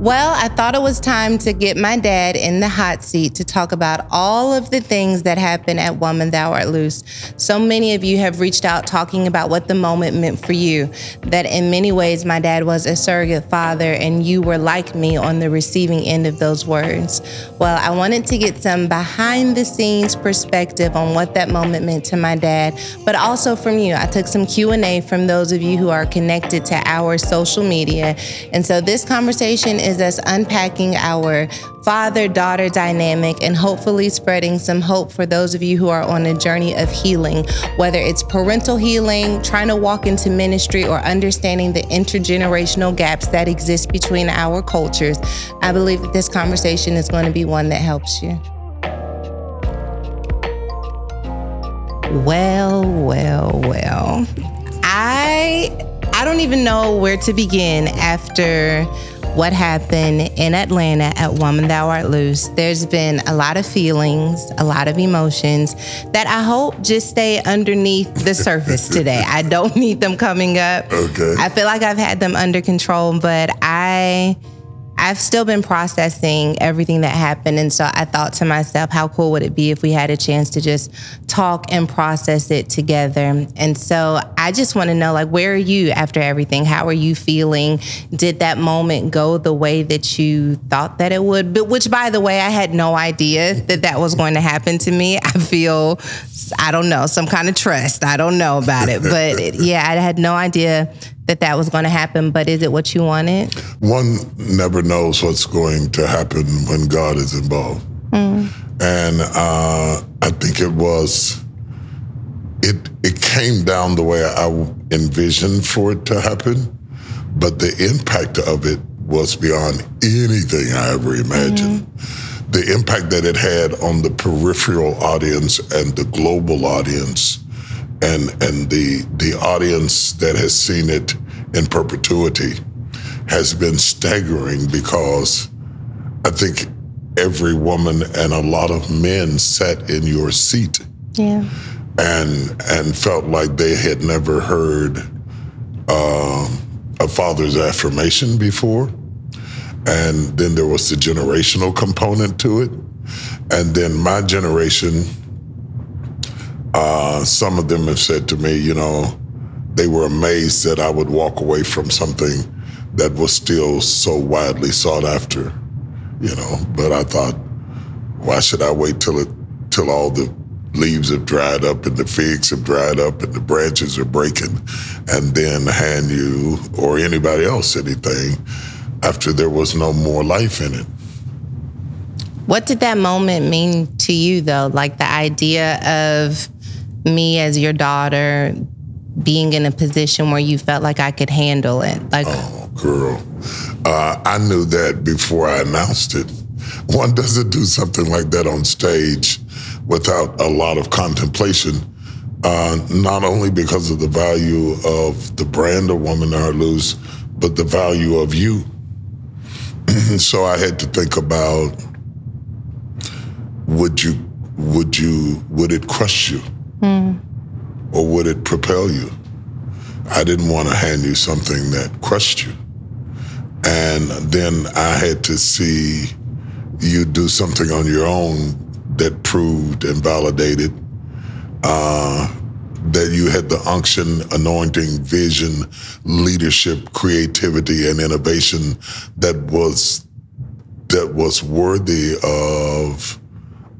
Well, I thought it was time to get my dad in the hot seat to talk about all of the things that happened at Woman Thou Art Loose. So many of you have reached out talking about what the moment meant for you. That in many ways, my dad was a surrogate father, and you were like me on the receiving end of those words. Well, I wanted to get some behind the scenes perspective on what that moment meant to my dad, but also from you. I took some Q&A from those of you who are connected to our social media. And so this conversation is us unpacking our father daughter dynamic and hopefully spreading some hope for those of you who are on a journey of healing, whether it's parental healing, trying to walk into ministry, or understanding the intergenerational gaps that exist between our cultures. I believe that this conversation is going to be one that helps you. Well, well, well. I I don't even know where to begin after what happened in Atlanta at Woman Thou Art Loose. There's been a lot of feelings, a lot of emotions that I hope just stay underneath the surface today. I don't need them coming up. Okay. I feel like I've had them under control, but I I've still been processing everything that happened. And so I thought to myself, how cool would it be if we had a chance to just talk and process it together? And so I just want to know, like, where are you after everything? How are you feeling? Did that moment go the way that you thought that it would? But which, by the way, I had no idea that that was going to happen to me. I feel, I don't know, some kind of trust. I don't know about it. But yeah, I had no idea that that was going to happen, but is it what you wanted? One never knows what's going to happen when God is involved. And uh, I think it was, it, it came down the way I envisioned for it to happen, but the impact of it was beyond anything I ever imagined. The impact that it had on the peripheral audience and the global audience and and the the audience that has seen it in perpetuity has been staggering because I think every woman and a lot of men sat in your seat Yeah. and and felt like they had never heard um, a father's affirmation before. And then there was the generational component to it. And then my generation, uh, some of them have said to me, you know, they were amazed that I would walk away from something that was still so widely sought after, you know. But I thought, why should I wait till it till all the leaves have dried up and the figs have dried up and the branches are breaking and then hand you or anybody else anything after there was no more life in it. What did that moment mean to you, though? Like the idea of me as your daughter being in a position where you felt like I could handle it. Like, Oh, girl. Uh, I knew that before I announced it. One doesn't do something like that on stage without a lot of contemplation, uh, not only because of the value of the brand of Woman Are Loose, but the value of you. so I had to think about would you would you would it crush you or would it propel you? I didn't want to hand you something that crushed you. And then i had to see you do something on your own that proved and validated uh, that you had the unction anointing vision leadership creativity and innovation that was that was worthy of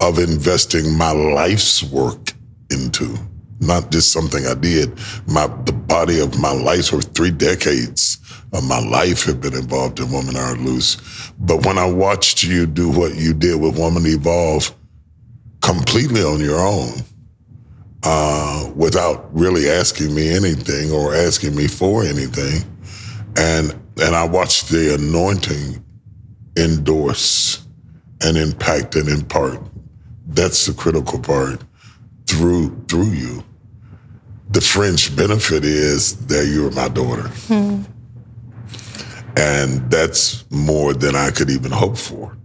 of investing my life's work into, not just something I did. My the body of my life, or three decades of my life, have been involved in Woman Are Loose. But when I watched you do what you did with Woman Evolve, completely on your own, uh, without really asking me anything or asking me for anything, and and I watched the anointing endorse and impact and impart. That's the critical part through through you. The fringe benefit is that you're my daughter. Hmm. And that's more than I could even hope for.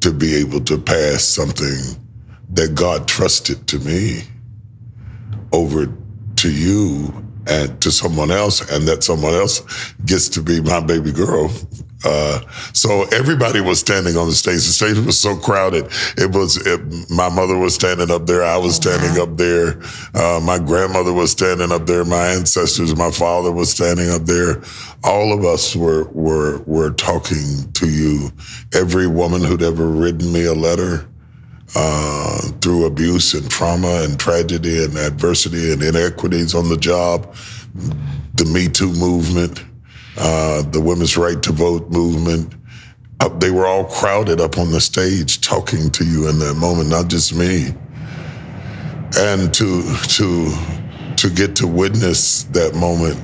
To be able to pass something that God trusted to me over to you and to someone else, and that someone else gets to be my baby girl. Uh, so everybody was standing on the stage. The stage was so crowded. It was it, my mother was standing up there. I was standing up there. Uh, my grandmother was standing up there. My ancestors, my father was standing up there. All of us were were were talking to you. Every woman who'd ever written me a letter uh, through abuse and trauma and tragedy and adversity and inequities on the job, the Me Too movement, uh, the women's right to vote movement. Uh, they were all crowded up on the stage talking to you in that moment, not just me. And to to to get to witness that moment,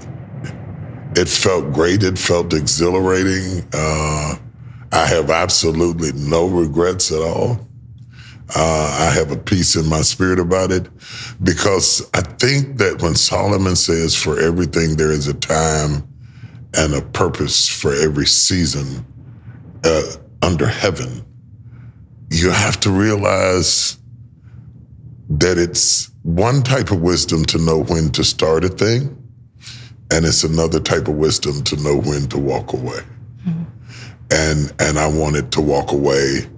it felt great. It felt exhilarating. Uh, I have absolutely no regrets at all. Uh, I have a peace in my spirit about it because I think that when Solomon says, for everything there is a time and a purpose for every season uh, under heaven, you have to realize that it's one type of wisdom to know when to start a thing, and it's another type of wisdom to know when to walk away. And and I wanted to walk away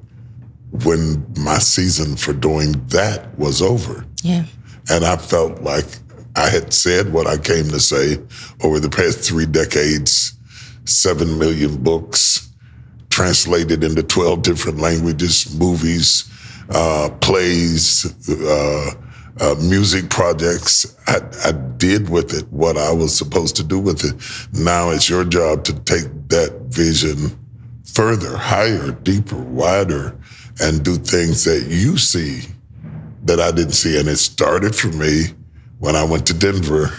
when my season for doing that was over. Yeah. And I felt like I had said what I came to say over the past three decades, seven million books, translated into 12 different languages, movies, uh, plays, uh, uh, music projects. I, I did with it what I was supposed to do with it. Now it's your job to take that vision further, higher, deeper, wider, and do things that you see that I didn't see. And it started for me when I went to Denver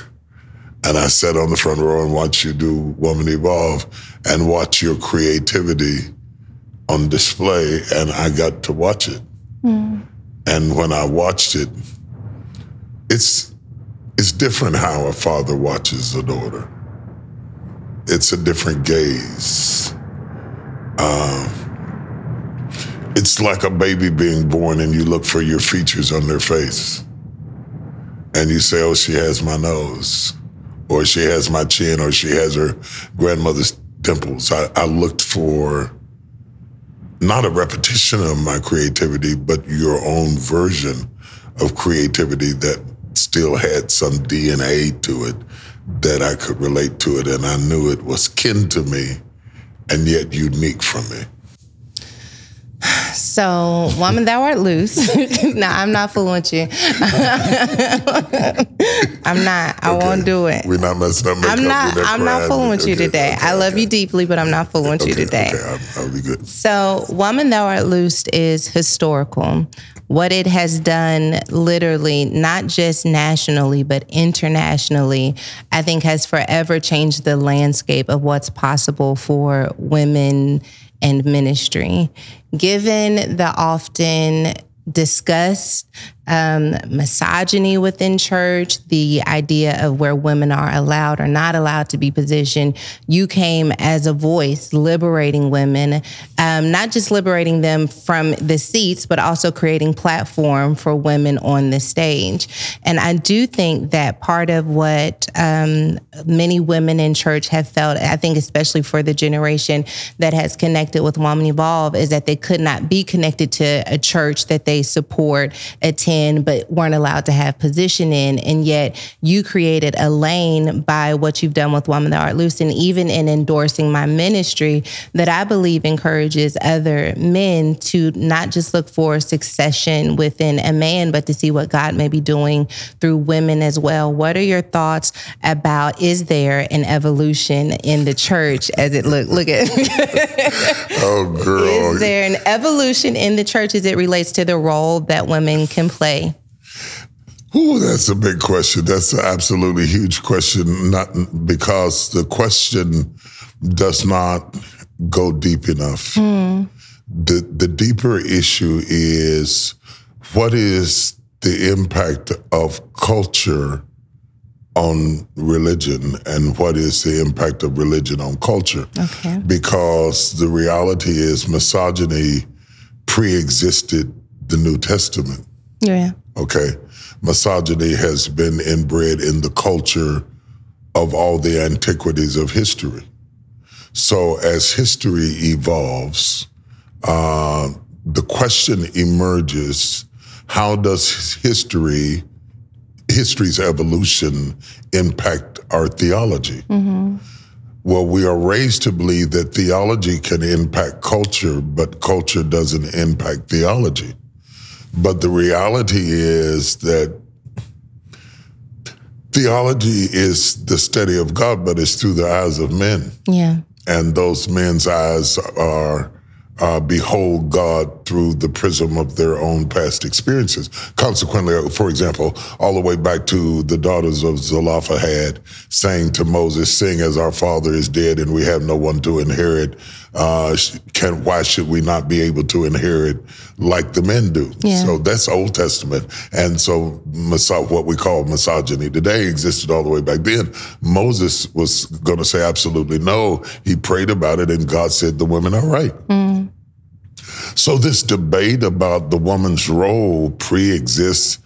and I sat on the front row and watched you do Woman Evolve and watch your creativity on display. And I got to watch it. And when I watched it, it's it's different how a father watches a daughter. It's a different gaze. Um, it's like a baby being born and you look for your features on their face. And you say, oh, she has my nose, or she has my chin, or she has her grandmother's dimples. I, I looked for not a repetition of my creativity, but your own version of creativity that still had some DNA to it that I could relate to it. And I knew it was kin to me and yet unique from me. So, woman, thou art loose. no, I'm not fooling with you. I'm not. I Okay. won't do it. We're not messing up. I'm not. I'm not fooling with you today. okay, I love okay. you deeply, but I'm not fooling with you today. Okay, I'll, I'll be good. So, Woman Thou Art Loosed is historical. What it has done, literally, not just nationally, but internationally, I think has forever changed the landscape of what's possible for women and ministry. Given the often discussed um, misogyny within church, the idea of where women are allowed or not allowed to be positioned. You came as a voice liberating women, um, not just liberating them from the seats, but also creating platform for women on the stage. And I do think that part of what um, many women in church have felt, I think especially for the generation that has connected with Woman Evolve, is that they could not be connected to a church that they support, attend, but weren't allowed to have position in. And yet you created a lane by what you've done with Woman Thou Art Loose, and even in endorsing my ministry that I believe encourages other men to not just look for succession within a man, but to see what God may be doing through women as well. What are your thoughts about is there an evolution in the church as it look look at Oh, girl. is there an evolution in the church as it relates to the role that women can play? Ooh, that's a big question. That's an absolutely huge question. Not because the question does not go deep enough. Hmm. The the deeper issue is what is the impact of culture on religion and what is the impact of religion on culture? Okay. Because the reality is misogyny pre-existed the New Testament. Yeah. Okay. Misogyny has been inbred in the culture of all the antiquities of history. So as history evolves, uh, the question emerges how does history, history's evolution impact our theology? Well, we are raised to believe that theology can impact culture, but culture doesn't impact theology. But the reality is that theology is the study of God, but it's through the eyes of men. Yeah. And those men's eyes are uh, behold God through the prism of their own past experiences. Consequently, for example, all the way back to the daughters of Zelophehad saying to Moses, Sing as our father is dead and we have no one to inherit. Uh, can, why should we not be able to inherit like the men do? Yeah. So that's Old Testament. And so miso- what we call misogyny today existed all the way back then. Moses was going to say absolutely no. He prayed about it and God said the women are right. So this debate about the woman's role pre-exists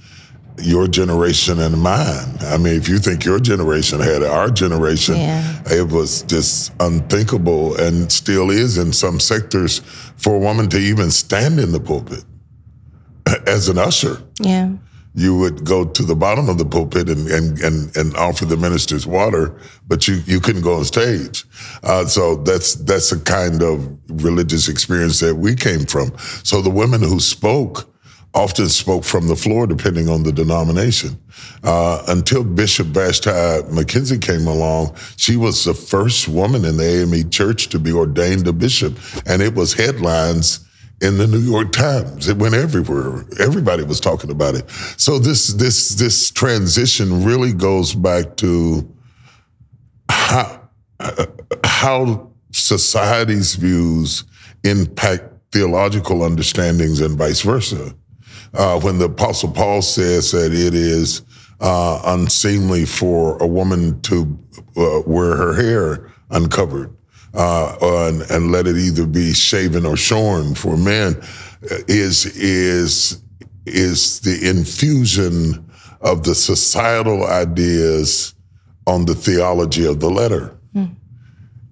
your generation and mine. I mean, if you think your generation had it, our generation, Yeah. it was just unthinkable and still is in some sectors for a woman to even stand in the pulpit as an usher Yeah. you would go to the bottom of the pulpit and and and, and offer the ministers water, but you you couldn't go on stage. Uh, so that's that's a kind of religious experience that we came from. So the women who spoke often spoke from the floor, depending on the denomination. Uh, until Bishop Vashti McKenzie came along, she was the first woman in the AME church to be ordained a bishop, and it was headlines in the New York Times. It went everywhere. Everybody was talking about it. So this this this transition really goes back to how how society's views impact theological understandings and vice versa. Uh, when the Apostle Paul says that it is uh, unseemly for a woman to uh, wear her hair uncovered, uh, and, and let it either be shaven or shorn for men, uh, is is is the infusion of the societal ideas on the theology of the letter.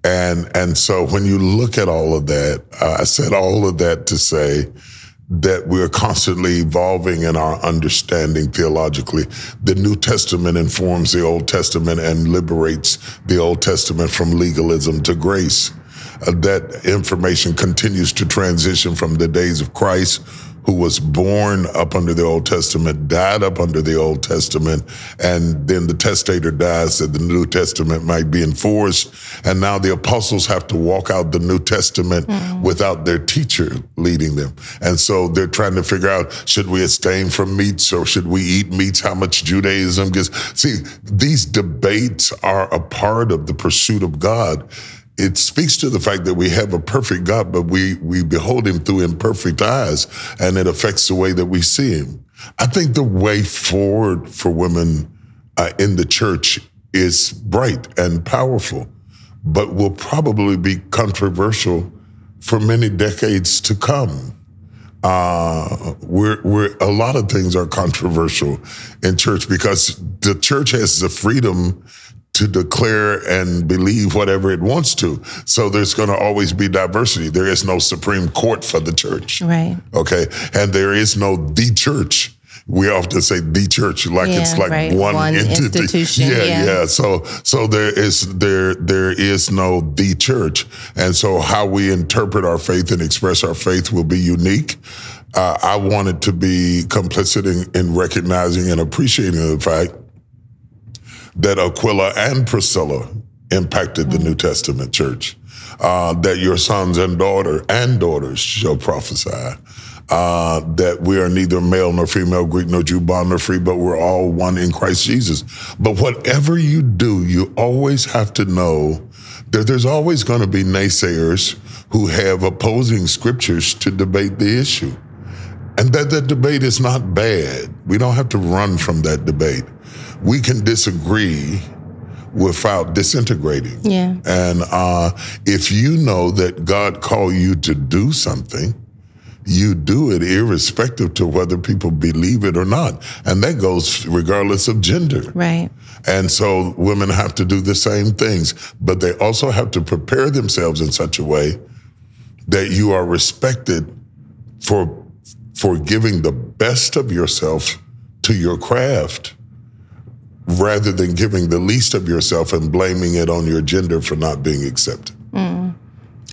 And and so when you look at all of that, uh, I said all of that to say that we're constantly evolving in our understanding theologically. The New Testament informs the Old Testament and liberates the Old Testament from legalism to grace. Uh, that information continues to transition from the days of Christ, who was born up under the Old Testament, died up under the Old Testament, and then the testator dies that the New Testament might be enforced. And now the apostles have to walk out the New Testament hmm. without their teacher leading them. And so they're trying to figure out should we abstain from meats or should we eat meats? How much Judaism gets. See, these debates are a part of the pursuit of God it speaks to the fact that we have a perfect God, but we we behold him through imperfect eyes, and it affects the way that we see him. I think the way forward for women uh, in the church is bright and powerful, but will probably be controversial for many decades to come. Uh, we're, we're, a lot of things are controversial in church because the church has the freedom to declare and believe whatever it wants to. So there's going to always be diversity. There is no Supreme Court for the church. Right. Okay. And there is no the church. We often say the church like it's like right. one, One entity. institution, Yeah, yeah. yeah. So so there is there there is no the church. And so how we interpret our faith and express our faith will be unique. Uh, I wanted to be complicit in, in recognizing and appreciating the fact that Aquila and Priscilla impacted the New Testament church. Uh, that your sons and daughter and daughters shall prophesy. Uh, that we are neither male nor female, Greek nor Jew, bond nor free, but we're all one in Christ Jesus. But whatever you do, you always have to know that there's always going to be naysayers who have opposing scriptures to debate the issue. And that that debate is not bad. We don't have to run from that debate. We can disagree without disintegrating. Yeah. And uh, if you know that God called you to do something, you do it irrespective to whether people believe it or not. And that goes regardless of gender. Right. And so women have to do the same things, but they also have to prepare themselves in such a way that you are respected for for giving the best of yourself to your craft rather than giving the least of yourself and blaming it on your gender for not being accepted. Mm.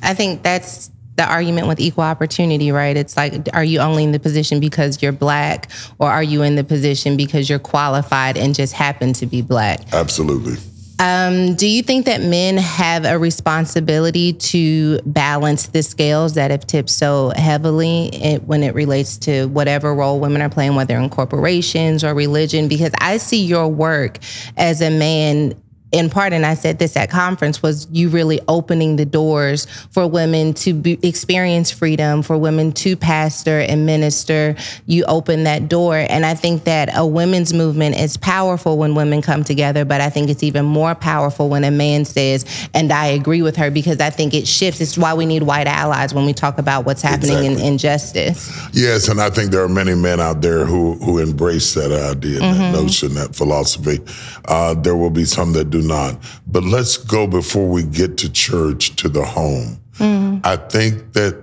I think that's the argument with equal opportunity, right? It's like, are you only in the position because you're black, or are you in the position because you're qualified and just happen to be black? Absolutely. Um, do you think that men have a responsibility to balance the scales that have tipped so heavily when it relates to whatever role women are playing, whether in corporations or religion? Because I see your work as a man in part, and I said this at conference, was you really opening the doors for women to be, experience freedom, for women to pastor and minister. You open that door. And I think that a women's movement is powerful when women come together, but I think it's even more powerful when a man says, and I agree with her, because I think it shifts. It's why we need white allies when we talk about what's happening in Exactly. injustice. Yes, and I think there are many men out there who who embrace that idea, that notion, that philosophy. Uh, there will be some that do not. But let's go before we get to church to the home. Mm-hmm. I think that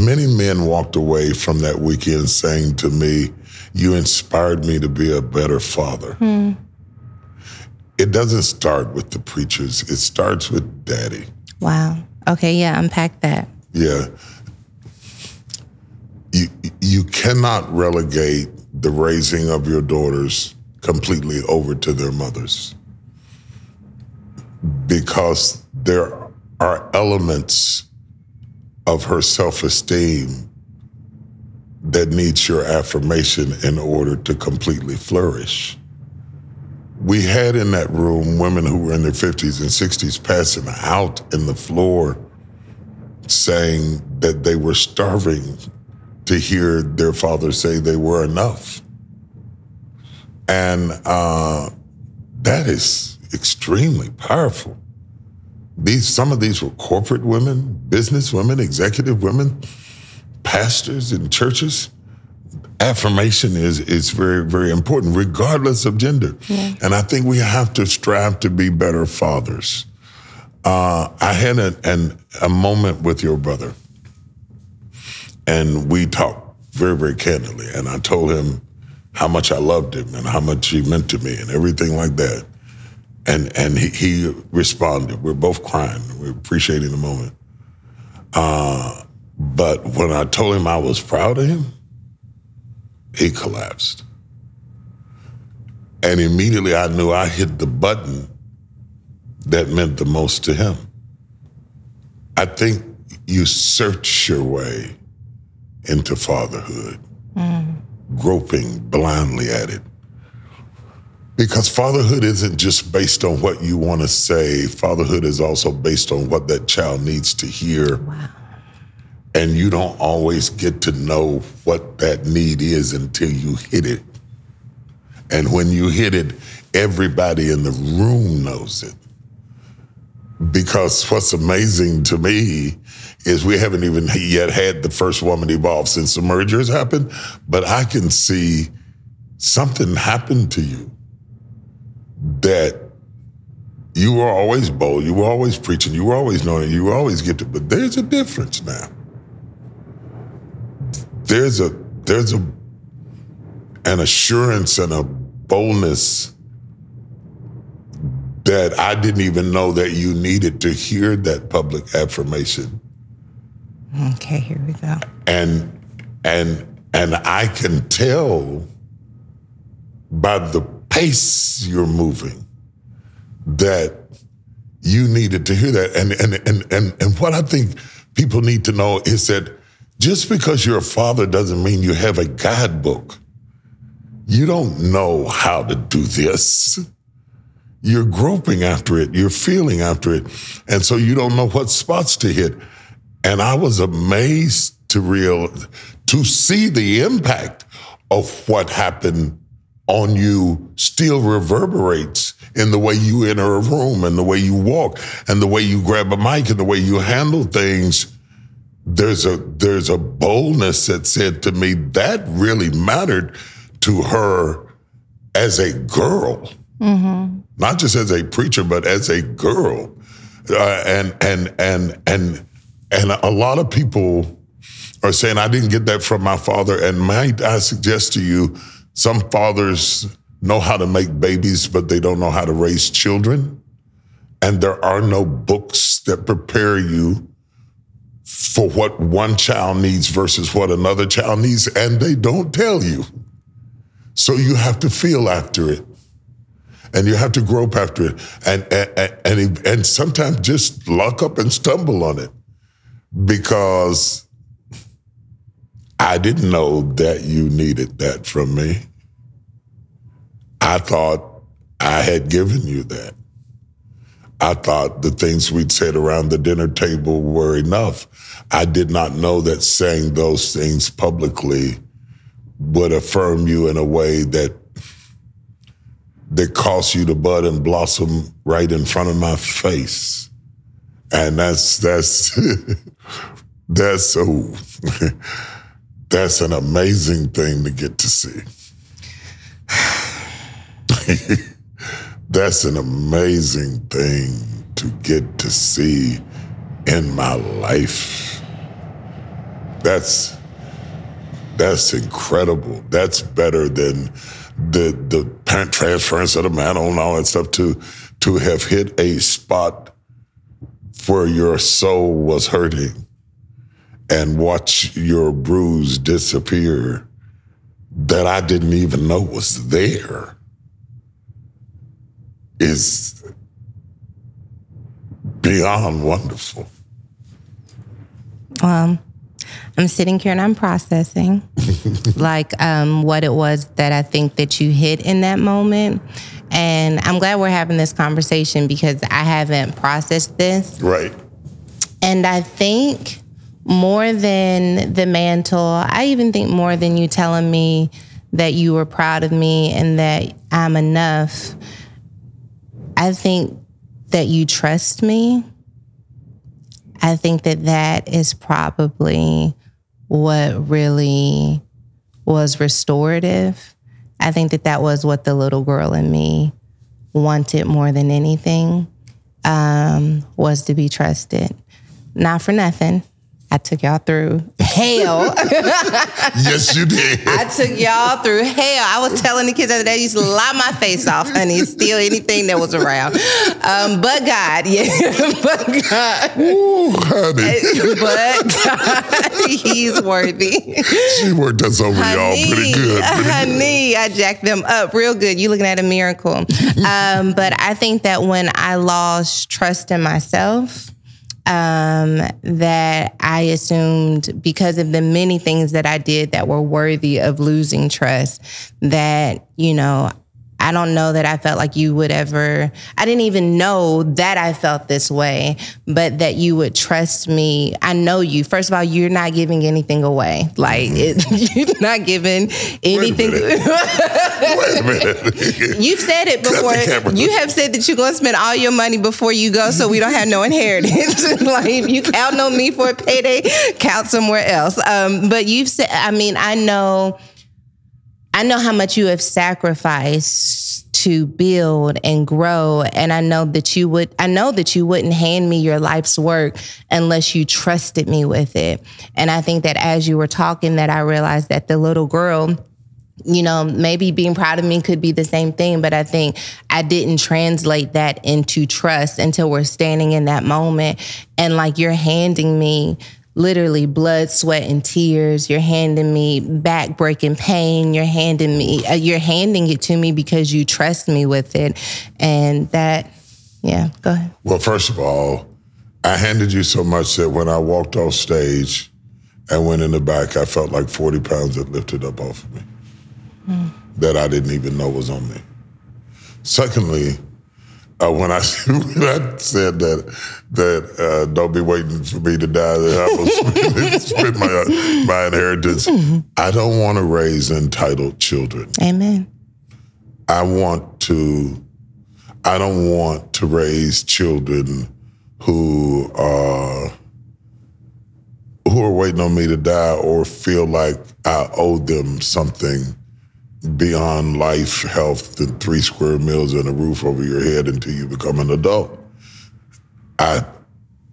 many men walked away from that weekend saying to me, "You inspired me to be a better father." Hmm. It doesn't start with the preachers; it starts with daddy. Wow. Okay, yeah, unpack that. Yeah. You you cannot relegate the raising of your daughters completely over to their mothers. Because there are elements of her self-esteem that needs your affirmation in order to completely flourish. We had in that room women who were in their 50s and 60s passing out in the floor saying that they were starving to hear their father say they were enough. And uh, that is extremely powerful. These some of these were corporate women, business women, executive women, pastors in churches. Affirmation is is very very important, regardless of gender. And I think we have to strive to be better fathers. Uh, I had a, an, a moment with your brother, and we talked very, very candidly. And I told him how much I loved him and how much he meant to me and everything like that. And and he, he responded. We're both crying. We're appreciating the moment. Uh, but when I told him I was proud of him, he collapsed. And immediately I knew I hit the button that meant the most to him. I think you search your way into fatherhood, groping blindly at it. Because fatherhood isn't just based on what you want to say, fatherhood is also based on what that child needs to hear. Wow. And you don't always get to know what that need is until you hit it. And when you hit it, everybody in the room knows it because what's amazing to me is we haven't even yet had the first woman evolve since the mergers happened, but I can see something happened to you that you were always bold, you were always preaching, you were always knowing, you were always gifted, but there's a difference now. There's a there's a an assurance and a boldness that I didn't even know that you needed to hear that public affirmation. Okay, here we go. And and and I can tell by the pace you're moving that you needed to hear that. And and and and, and what I think people need to know is that just because you're a father doesn't mean you have a guidebook. You don't know how to do this. you're groping after it, you're feeling after it. And so you don't know what spots to hit. And I was amazed to real to see the impact of what happened on you still reverberates in the way you enter a room and the way you walk and the way you grab a mic and the way you handle things there's a there's a boldness that said to me that really mattered to her as a girl mm-hmm. not just as a preacher but as a girl uh, and and and and and a lot of people are saying I didn't get that from my father. And might I suggest to you, some fathers know how to make babies, but they don't know how to raise children. And there are no books that prepare you for what one child needs versus what another child needs, and they don't tell you. So you have to feel after it. And you have to grope after it, and and and, and sometimes just lock up and stumble on it, because I didn't know that you needed that from me. I thought I had given you that. I thought the things we'd said around the dinner table were enough. I did not know that saying those things publicly would affirm you in a way that that caused you to bud and blossom right in front of my face. And that's that's that's so that's an amazing thing to get to see. that's an amazing thing to get to see in my life. That's that's incredible. That's better than the the transference of the mantle and all that stuff to to have hit a spot where your soul was hurting and watch your bruise disappear that I didn't even know was there is beyond wonderful. Um, I'm sitting here and I'm processing like um, what it was that I think that you hit in that moment. And I'm glad we're having this conversation because I haven't processed this. Right. And I think more than the mantle, I even think more than you telling me that you were proud of me and that I'm enough. I think that you trust me. I think that that is probably what really was restorative. I think that that was what the little girl in me wanted more than anything um, was to be trusted. Not for nothing. I took y'all through hell. yes, you did. I took y'all through hell. I was telling the kids the other day, I used to lie my face off, honey, steal anything that was around. Um, but God, yeah, but God. Ooh, honey. But God, He's worthy. She worked us over honey, y'all pretty good. Pretty honey, good. I jacked them up real good. You looking at a miracle. um, but I think that when I lost trust in myself, um, that I assumed because of the many things that I did that were worthy of losing trust, that, you know, I don't know that I felt like you would ever, I didn't even know that I felt this way, but that you would trust me. I know you. First of all, you're not giving anything away. Like, it, you're not giving anything. Wait a minute. Wait a minute. You've said it before. You have said that you're going to spend all your money before you go, so we don't have no inheritance. like, you count on me for a payday, count somewhere else. Um, but you've said, I mean, I know I know how much you have sacrificed to build and grow and I know that you would I know that you wouldn't hand me your life's work unless you trusted me with it. And I think that as you were talking that I realized that the little girl you know, maybe being proud of me could be the same thing, but I think I didn't translate that into trust until we're standing in that moment. And like you're handing me literally blood, sweat, and tears. You're handing me back breaking pain. You're handing me, uh, you're handing it to me because you trust me with it. And that, yeah, go ahead. Well, first of all, I handed you so much that when I walked off stage and went in the back, I felt like 40 pounds had lifted up off of me mm. that I didn't even know was on me. Secondly, uh, when I when I said that that uh, don't be waiting for me to die that I will spend, my uh, my inheritance. I don't want to raise entitled children. Amen. I want to. I don't want to raise children who are who are waiting on me to die or feel like I owe them something beyond life, health, and three square meals and a roof over your head until you become an adult. I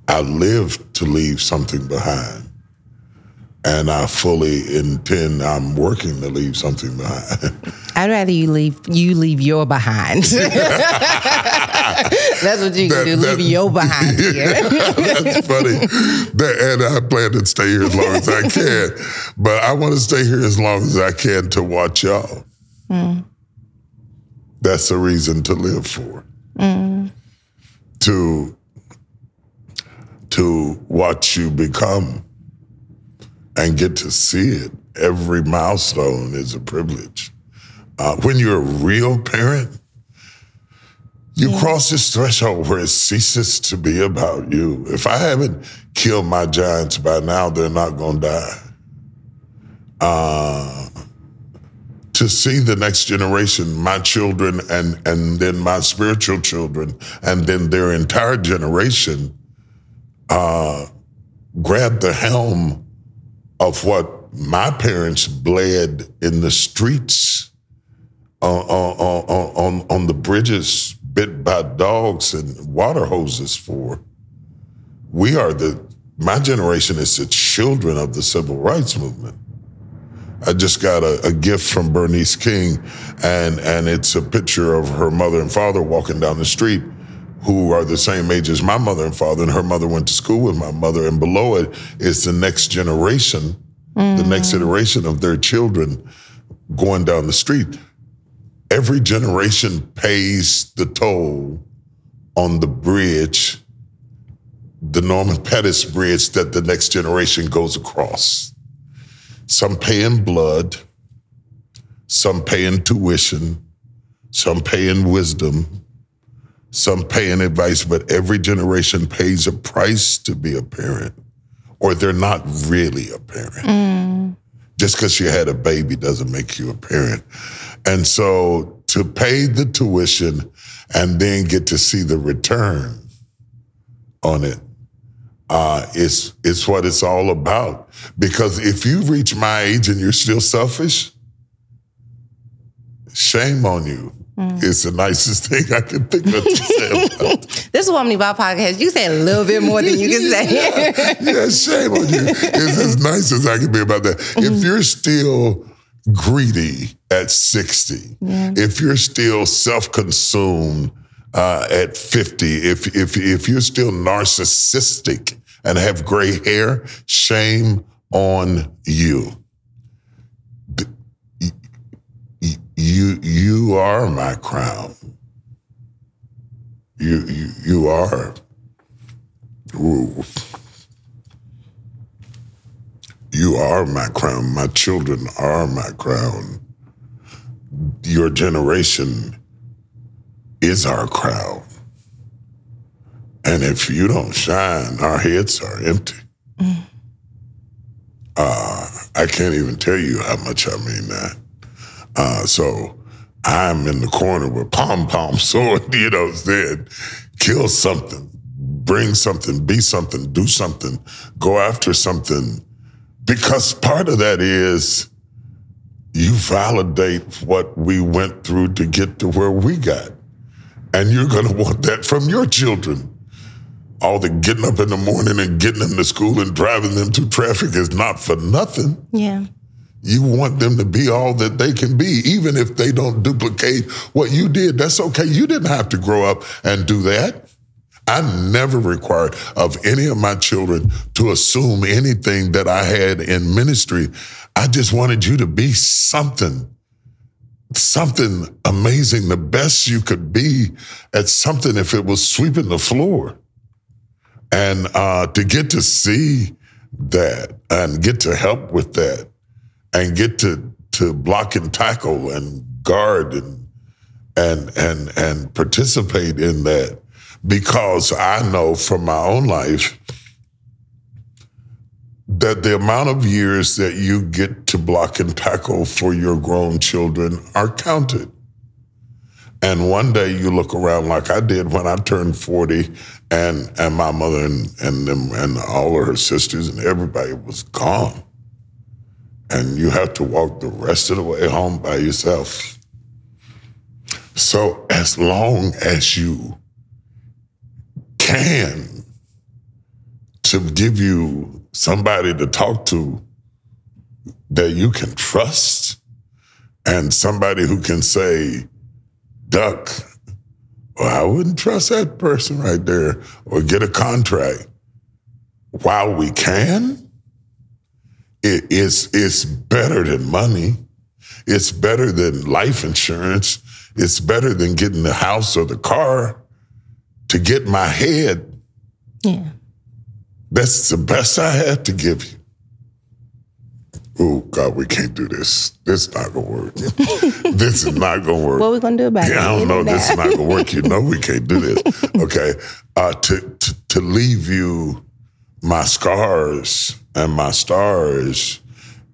I live to leave something behind. And I fully intend I'm working to leave something behind. I'd rather you leave you leave your behind. That's what you can That- do, that- leave your behind here. That's funny. That, and I plan to stay here as long as I can. But I want to stay here as long as I can to watch y'all. That's a reason to live for. To to watch you become and get to see it. Every milestone is a privilege. Uh, when you're a real parent, you cross this threshold where it ceases to be about you. If I haven't killed my giants by now, they're not going to die. Uh, to see the next generation, my children, and and then my spiritual children, and then their entire generation, uh, grab the helm of what my parents bled in the streets on, on, on, on, on the bridges bit by dogs and water hoses for. We are the, my generation is the children of the civil rights movement. I just got a, a gift from Bernice King, and, and it's a picture of her mother and father walking down the street who are the same age as my mother and father, and her mother went to school with my mother, and below it is the next generation, the next mm. iteration of their children going down the street every generation pays the toll on the bridge, the Norman Pettus bridge that the next generation goes across. Some pay in blood, some pay in tuition, some pay in wisdom, some pay in advice, but every generation pays a price to be a parent, or they're not really a parent. Mm. Just because you had a baby doesn't make you a parent. And so to pay the tuition and then get to see the return on it uh, is is what it's all about. Because if you reach my age and you're still selfish, shame on you. It's the nicest thing I can think of to say about this is Woman Evolve podcast. You say a little bit more than you can say. yeah, shame on you. It's as nice as I can be about that. If you're still greedy at 60, if you're still self-consumed uh, at 50, if if if you're still narcissistic and have gray hair, shame on you. D- y- y- You you are my crown. You you you are. Ooh. You are my crown. My children are my crown. Your generation is our crowd. And if you don't shine, our heads are empty. Uh, I can't even tell you how much I mean that. Uh, so I'm in the corner with pom pom sword, you know, saying, kill something, bring something, be something, do something, go after something. Because part of that is you validate what we went through to get to where we got. And you're going to want that from your children. All the getting up in the morning and getting them to school and driving them through traffic is not for nothing. yeah. You want them to be all that they can be, even if they don't duplicate what you did. That's okay. You didn't have to grow up and do that. I never required of any of my children to assume anything that I had in ministry. I just wanted you to be something, something amazing, the best you could be at something if it was sweeping the floor. And uh, to get to see that and get to help with that and get to to block and tackle and guard and and and and participate in that because I know from my own life that the amount of years that you get to block and tackle for your grown children are counted. And one day you look around like I did when I turned 40 and and my mother and, and them and all of her sisters and everybody was gone. And you have to walk the rest of the way home by yourself. So as long as you can to give you somebody to talk to that you can trust and somebody who can say, duck, well, I wouldn't trust that person right there or get a contract. While we can, it is it's better than money. It's better than life insurance. It's better than getting the house or the car to get my head. Yeah. That's the best I have to give you. Oh God, we can't do this. This is not gonna work. this is not gonna work. What are we gonna do about it? I don't know. This is not gonna work. You know we can't do this. Okay. Uh, to, to to leave you my scars and my stars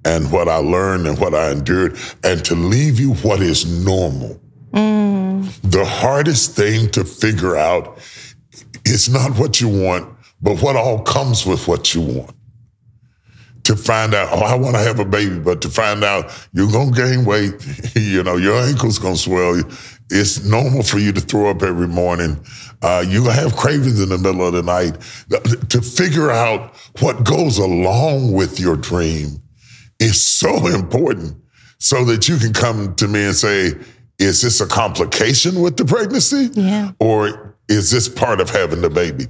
and what I learned and what I endured, and to leave you what is normal. The hardest thing to figure out is not what you want, but what all comes with what you want to find out, oh, I want to have a baby, but to find out you're going to gain weight, you know, your ankle's going to swell. It's normal for you to throw up every morning. Uh, to have cravings in the middle of the night. To figure out what goes along with your dream is so important so that you can come to me and say, is this a complication with the pregnancy? Yeah. Or is this part of having the baby?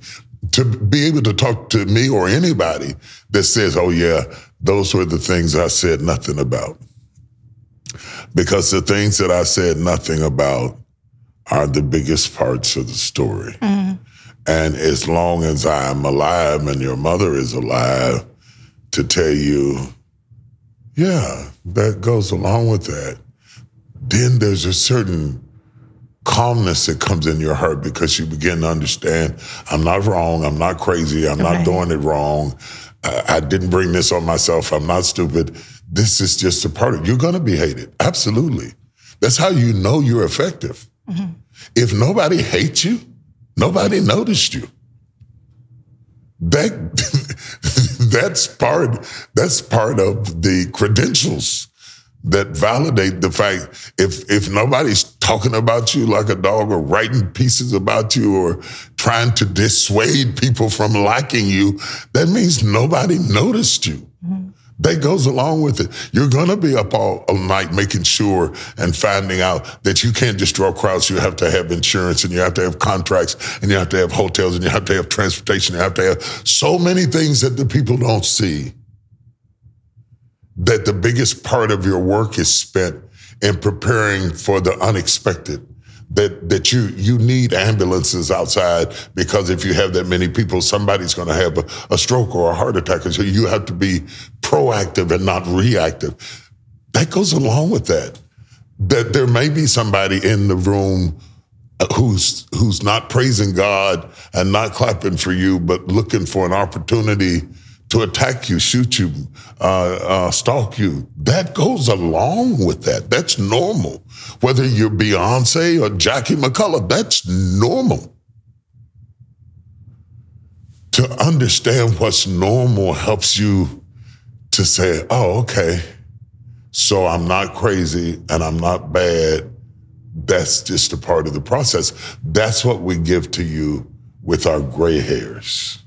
To be able to talk to me or anybody that says, oh, yeah, those were the things I said nothing about. Because the things that I said nothing about are the biggest parts of the story. Mm-hmm. And as long as I'm alive and your mother is alive, to tell you, yeah, that goes along with that, then there's a certain calmness that comes in your heart because you begin to understand I'm not wrong, I'm not crazy, I'm not Right. doing it wrong. I, I didn't bring this on myself, I'm not stupid. This is just a part of You're going to be hated. Absolutely. That's how you know you're effective. Mm-hmm. If nobody hates you, nobody noticed you. That that's part that's part of the credentials that validate the fact if if nobody's talking about you like a dog or writing pieces about you or trying to dissuade people from liking you, that means nobody noticed you. That goes along with it. You're gonna be up all, all night making sure and finding out that you can't just draw crowds. You have to have insurance and you have to have contracts and you have to have hotels and you have to have transportation. You have to have so many things that the people don't see that the biggest part of your work is spent in preparing for the unexpected. That that you you need ambulances outside because if you have that many people, somebody's going to have a, a stroke or a heart attack, and so you have to be proactive and not reactive. That goes along with that. That there may be somebody in the room uh, who's who's not praising God and not clapping for you, but looking for an opportunity to attack you, shoot you, uh, uh, stalk you. That goes along with that. That's normal. Whether you're Beyonce or Jackie McCullough, that's normal. To understand what's normal helps you to say, oh, okay, so I'm not crazy and I'm not bad that's just a part of the process. That's what we give to you with our gray hairs.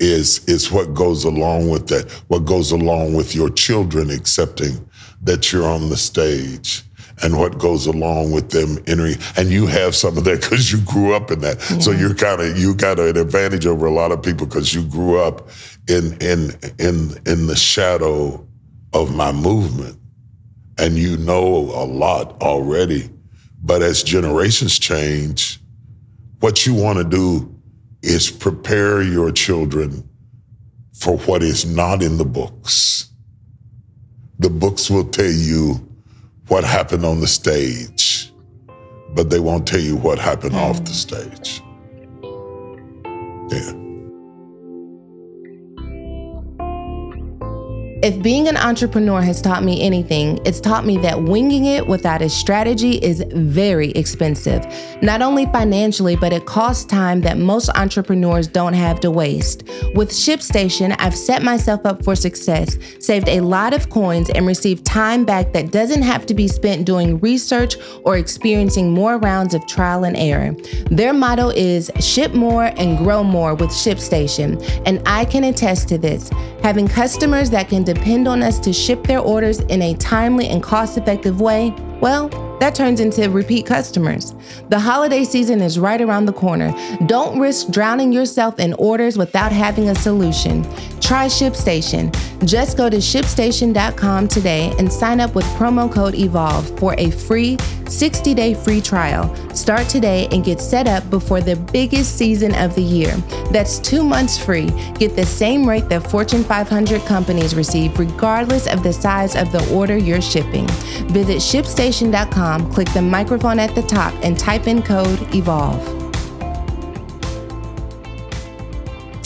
Is is what goes along with that, what goes along with your children accepting that you're on the stage and what goes along with them entering. And you have some of that because you grew up in that. So you're kind of you got an advantage over a lot of people because you grew up in in in in the shadow of my movement. And you know a lot already. But as generations change, what you want to do is prepare your children for what is not in the books. The books will tell you what happened on the stage. but they won't tell you what happened off the stage. Yeah. If being an entrepreneur has taught me anything, it's taught me that winging it without a strategy is very expensive. Not only financially, but it costs time that most entrepreneurs don't have to waste. With ShipStation, I've set myself up for success, saved a lot of coins, and received time back that doesn't have to be spent doing research or experiencing more rounds of trial and error. Their motto is ship more and grow more with ShipStation, and I can attest to this. Having customers that can depend on us to ship their orders in a timely and cost effective way, well, that turns into repeat customers. The holiday season is right around the corner. Don't risk drowning yourself in orders without having a solution. Try ShipStation. Just go to shipstation.com today and sign up with promo code EVOLVE for a free 60 day free trial. Start today and get set up before the biggest season of the year. That's two months free. Get the same rate that Fortune 500 companies receive, regardless of the size of the order you're shipping. Visit shipstation.com, click the microphone at the top, and type in code EVOLVE.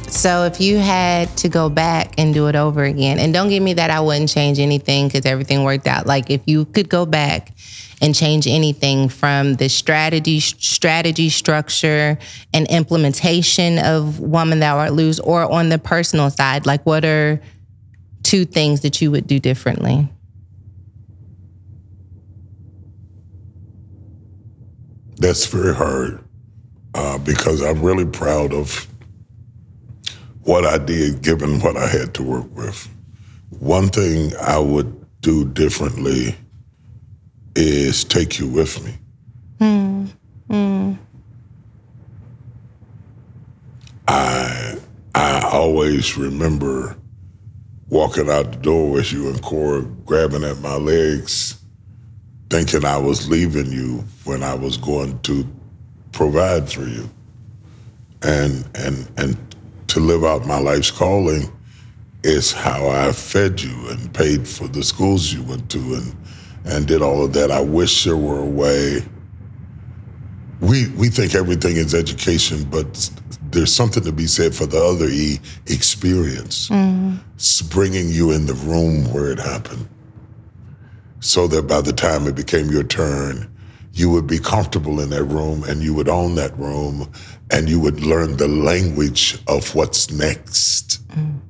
So if you had to go back and do it over again, and don't give me that I wouldn't change anything because everything worked out. Like if you could go back and change anything from the strategy, strategy structure, and implementation of Woman Thou Art Loosed, or on the personal side, like what are two things that you would do differently? That's very hard uh, because I'm really proud of what I did given what I had to work with. One thing I would do differently is take you with me. Mm. Mm. I I always remember walking out the door with you and Cora grabbing at my legs, thinking I was leaving you when I was going to provide for you. And and and to live out my life's calling is how I fed you and paid for the schools you went to and and did all of that. I wish there were a way. We we think everything is education, but there's something to be said for the other E experience, mm-hmm. bringing you in the room where it happened, so that by the time it became your turn, you would be comfortable in that room and you would own that room and you would learn the language of what's next. Mm.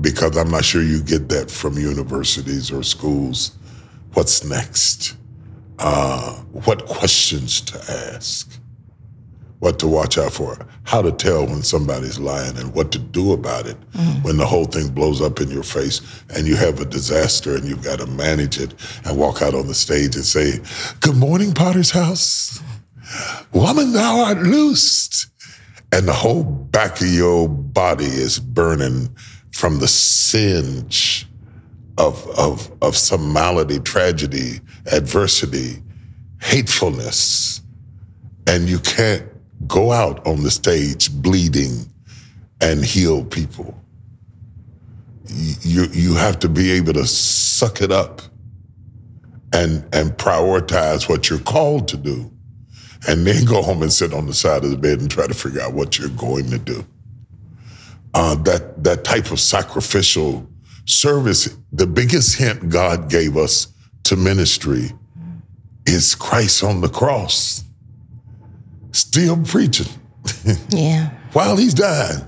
Because I'm not sure you get that from universities or schools. What's next? Uh, what questions to ask? What to watch out for? How to tell when somebody's lying and what to do about it mm. when the whole thing blows up in your face and you have a disaster and you've got to manage it and walk out on the stage and say, Good morning, Potter's House. Woman, thou art loosed. And the whole back of your body is burning from the singe of, of, of some malady, tragedy, adversity, hatefulness. And you can't go out on the stage bleeding and heal people. You, you have to be able to suck it up and, and prioritize what you're called to do and then go home and sit on the side of the bed and try to figure out what you're going to do. Uh, that that type of sacrificial service, the biggest hint God gave us to ministry is Christ on the cross, still preaching. Yeah. While he's dying.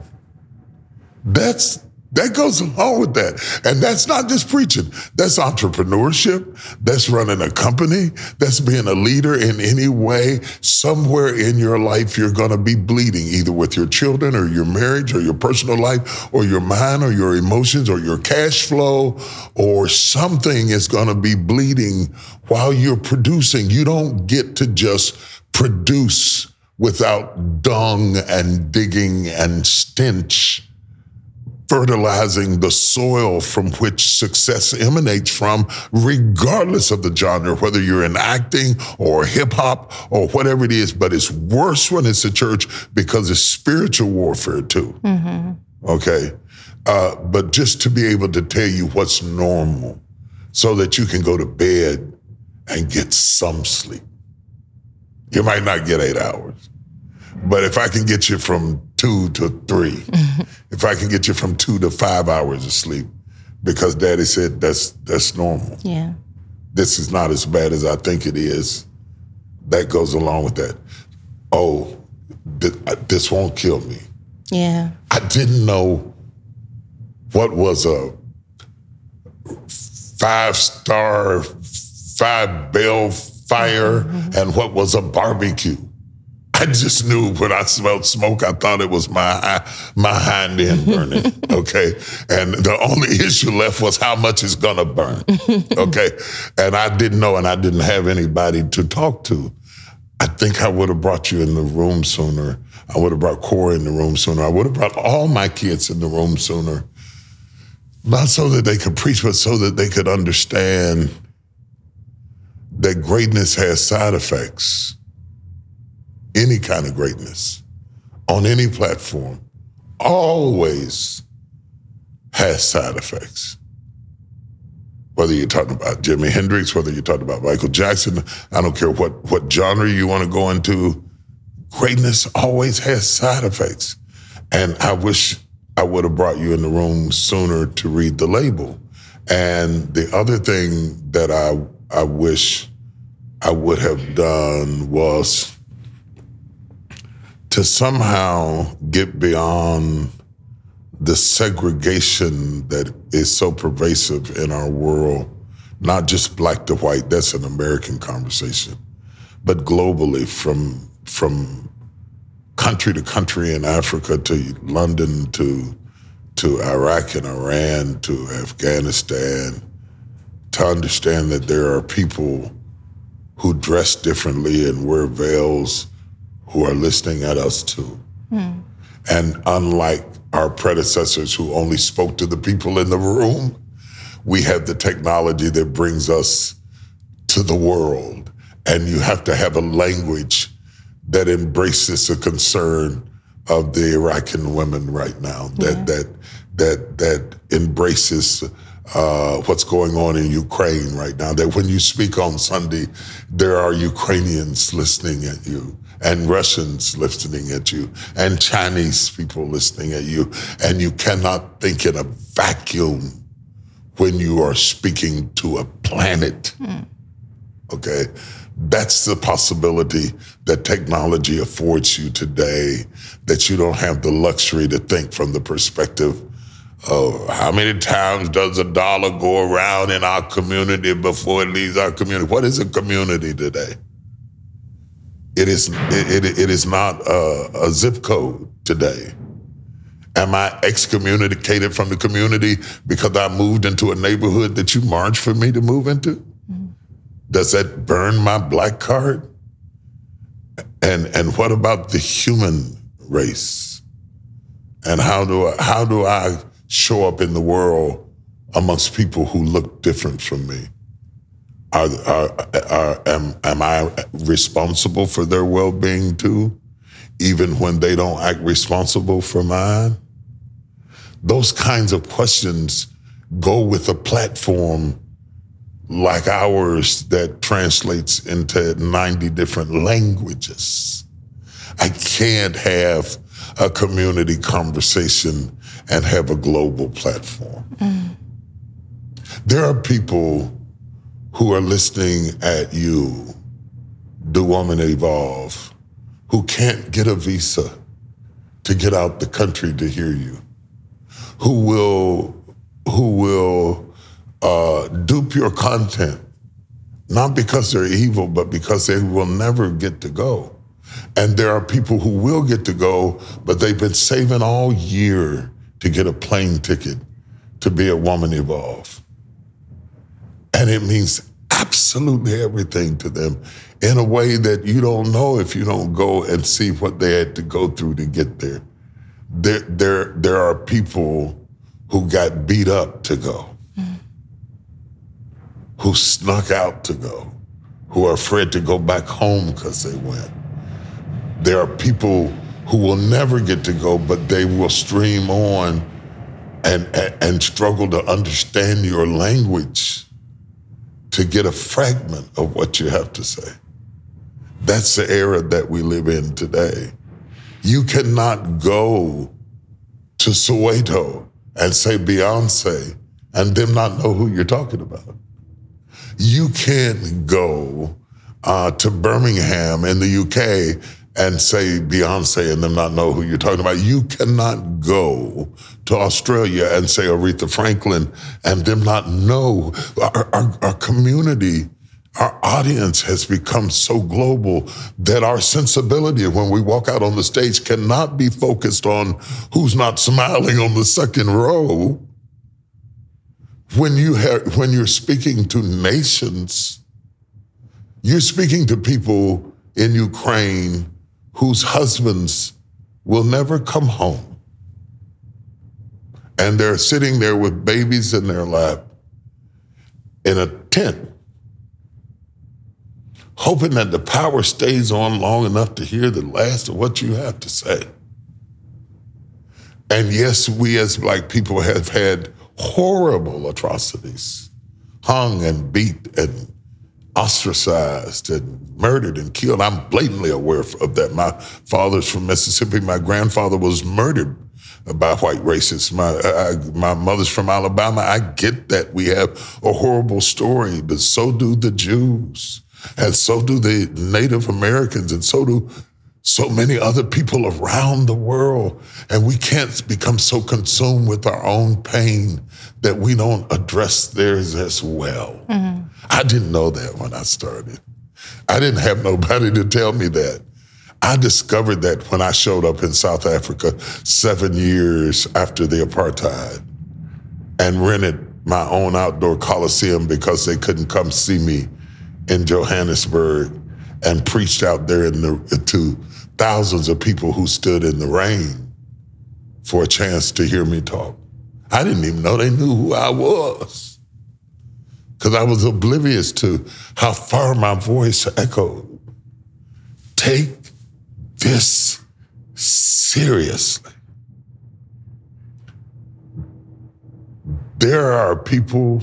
That's that goes along with that. And that's not just preaching. That's entrepreneurship. That's running a company. That's being a leader in any way. Somewhere in your life, you're going to be bleeding, either with your children or your marriage or your personal life or your mind or your emotions or your cash flow or something is going to be bleeding while you're producing. You don't get to just produce without dung and digging and stench fertilizing the soil from which success emanates from, regardless of the genre, whether you're in acting or hip hop or whatever it is. But it's worse when it's a church because it's spiritual warfare too. Mm-hmm. Okay. Uh, but just to be able to tell you what's normal so that you can go to bed and get some sleep. You might not get eight hours. But if I can get you from two to 3 if I can get you from two to five hours of sleep, because daddy said that's that's normal. Yeah. This is not as bad as I think it is. That goes along with that. Oh, th- uh, this won't kill me. Yeah. I didn't know what was a five star, five bell fire mm-hmm. and what was a barbecue. I just knew when I smelled smoke, I thought it was my my hind end burning. okay, and the only issue left was how much it's gonna burn. okay, and I didn't know, and I didn't have anybody to talk to. I think I would have brought you in the room sooner. I would have brought Corey in the room sooner. I would have brought all my kids in the room sooner. Not so that they could preach, but so that they could understand that greatness has side effects. Any kind of greatness on any platform always has side effects. Whether you're talking about Jimi Hendrix, whether you're talking about Michael Jackson, I don't care what, what genre you want to go into, greatness always has side effects. And I wish I would have brought you in the room sooner to read the label. And the other thing that I I wish I would have done was to somehow get beyond the segregation that is so pervasive in our world, not just black to white, that's an American conversation, but globally from from country to country in Africa to London to to Iraq and Iran to Afghanistan to understand that there are people who dress differently and wear veils who are listening at us too. Hmm. And unlike our predecessors who only spoke to the people in the room, we have the technology that brings us to the world. And you have to have a language that embraces the concern of the Iraqi women right now, that that that that embraces uh, what's going on in Ukraine right now. That when you speak on Sunday, there are Ukrainians listening at you, and Russians listening at you, and Chinese people listening at you, and you cannot think in a vacuum when you are speaking to a planet. Okay. That's the possibility that technology affords you today, that you don't have the luxury to think from the perspective of how many times does a dollar go around in our community before it leaves our community? What is a community today? It is, it, it, it is not a, a zip code today. Am I excommunicated from the community because I moved into a neighborhood that you marched for me to move into? Mm-hmm. Does that burn my black card? And and what about the human race? And how do I, how do I show up in the world amongst people who look different from me? Are, are, are am, am I responsible for their well-being too, even when they don't act responsible for mine? Those kinds of questions go with a platform like ours that translates into 90 different languages. I can't have a community conversation and have a global platform. There are people who are listening at you, Do Woman Evolve, who can't get a visa to get out the country to hear you, who will, who will uh, dupe your content, not because they're evil, but because they will never get to go. And there are people who will get to go, but they've been saving all year to get a plane ticket to be a Woman Evolve. And it means absolutely everything to them in a way that you don't know if you don't go and see what they had to go through to get there. There, there, there are people who got beat up to go who snuck out to go, who are afraid to go back home because they went. There are people who will never get to go, but they will stream on and, and, and struggle to understand your language to get a fragment of what you have to say. That's the era that we live in today. You cannot go to Soweto and say Beyonce and them not know who you're talking about. You can't go uh, to Birmingham in the UK and say Beyonce and them not know who you're talking about. You cannot go to Australia and say Aretha Franklin and them not know. Our, our, our community, our audience has become so global that our sensibility when we walk out on the stage cannot be focused on who's not smiling on the second row. When you have, when you're speaking to nations, you're speaking to people in Ukraine whose husbands will never come home. And they're sitting there with babies in their lap in a tent, hoping that the power stays on long enough to hear the last of what you have to say. And yes, we as black people have had horrible atrocities, hung and beat and ostracized and murdered and killed. I'm blatantly aware of that. My father's from Mississippi. My grandfather was murdered by white racists. My I, my mother's from Alabama. I get that we have a horrible story, but so do the Jews, and so do the Native Americans, and so do so many other people around the world. And we can't become so consumed with our own pain that we don't address theirs as well. Mm-hmm. I didn't know that when I started. I didn't have nobody to tell me that. I discovered that when I showed up in South Africa seven years after the apartheid and rented my own outdoor coliseum because they couldn't come see me in Johannesburg and preached out there in the, to thousands of people who stood in the rain for a chance to hear me talk. I didn't even know they knew who I was because I was oblivious to how far my voice echoed. Take this seriously. There are people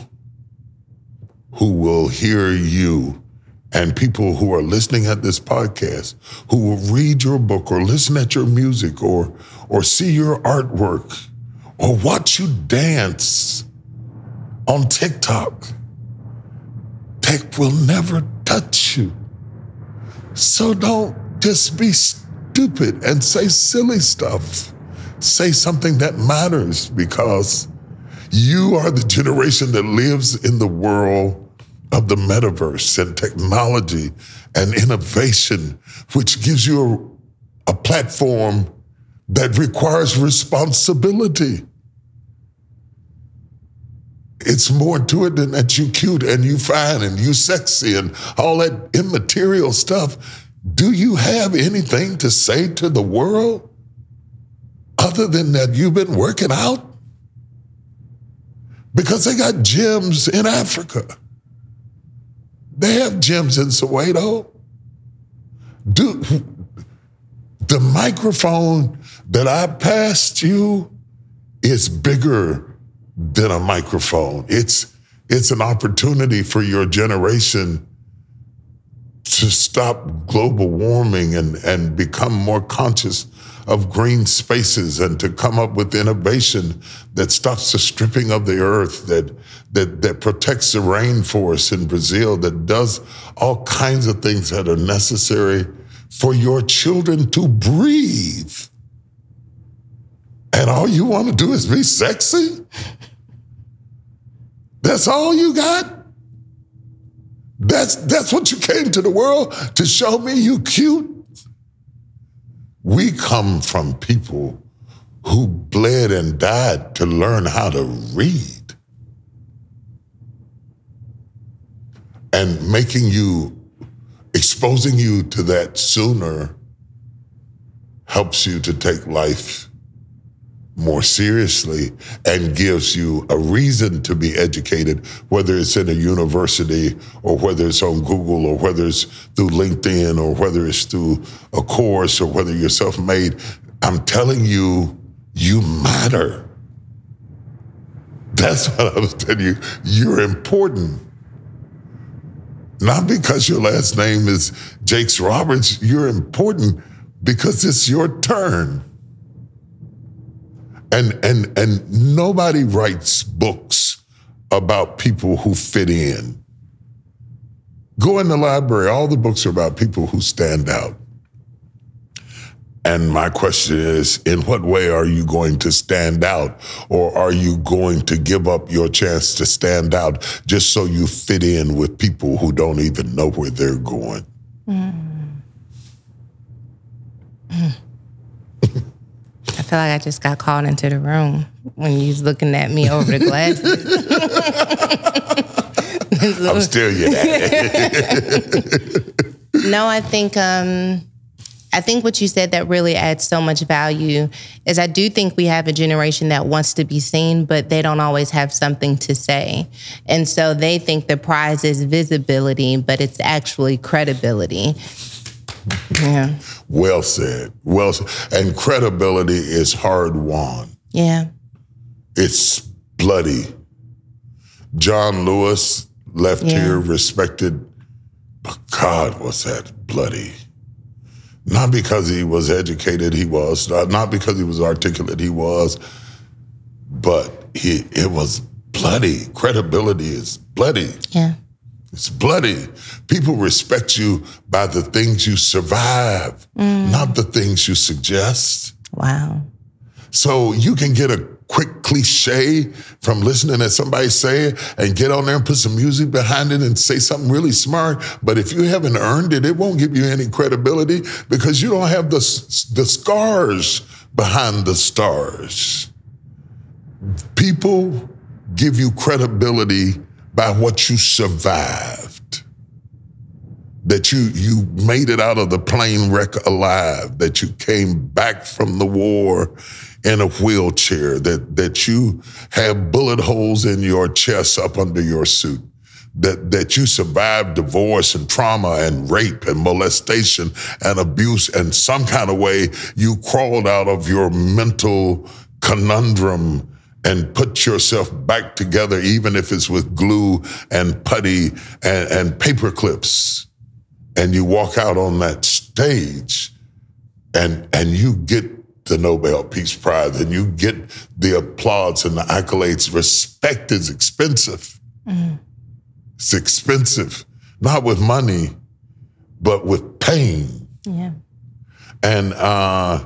who will hear you and people who are listening at this podcast who will read your book or listen at your music or or see your artwork or watch you dance on TikTok. Tech will never touch you. So don't just be stupid and say silly stuff. Say something that matters because you are the generation that lives in the world of the metaverse and technology and innovation, which gives you a, a platform that requires responsibility. It's more to it than that you cute and you fine and you sexy and all that immaterial stuff. Do you have anything to say to the world other than that you've been working out? Because they got gyms in Africa. They have gyms in Soweto. Do the microphone that I passed you is bigger than a microphone. It's it's an opportunity for your generation to stop global warming and, and become more conscious of green spaces and to come up with innovation that stops the stripping of the earth, that, that, that protects the rainforest in Brazil, that does all kinds of things that are necessary for your children to breathe. And all you want to do is be sexy? That's all you got? That's that's what you came to the world to show me you cute. We come from people who bled and died to learn how to read. And making you, exposing you to that sooner helps you to take life more seriously and gives you a reason to be educated, whether it's in a university or whether it's on Google or whether it's through LinkedIn or whether it's through a course or whether you're self made. I'm telling you, you matter. That's what I was telling you. You're important. Not because your last name is Jakes Roberts. You're important because it's your turn. And and and nobody writes books about people who fit in. Go in the library, all the books are about people who stand out. And my question is in what way are you going to stand out? Or are you going to give up your chance to stand out just so you fit in with people who don't even know where they're going? Mm. I feel like I just got called into the room when you was looking at me over the glasses. I'm still your daddy. no, I think um, I think what you said that really adds so much value is I do think we have a generation that wants to be seen, but they don't always have something to say. And so they think the prize is visibility, but it's actually credibility. Yeah. Well said. Well said. And credibility is hard won. Yeah. It's bloody. John Lewis left yeah. here respected, but God was that bloody. Not because he was educated, he was. Not because he was articulate, he was. But he, it was bloody. Credibility is bloody. Yeah. It's bloody. People respect you by the things you survive, mm. not the things you suggest. Wow. So you can get a quick cliche from listening to somebody say it and get on there and put some music behind it and say something really smart. But if you haven't earned it, it won't give you any credibility because you don't have the, the scars behind the stars. People give you credibility by what you survived. That you you made it out of the plane wreck alive, that you came back from the war in a wheelchair, that, that you have bullet holes in your chest up under your suit, that, that you survived divorce and trauma and rape and molestation and abuse. And some kind of way you crawled out of your mental conundrum and put yourself back together, even if it's with glue and putty and, and paper clips. And you walk out on that stage and, and you get the Nobel Peace Prize and you get the applause and the accolades. Respect is expensive. Mm-hmm. It's expensive, not with money, but with pain. Yeah. And uh,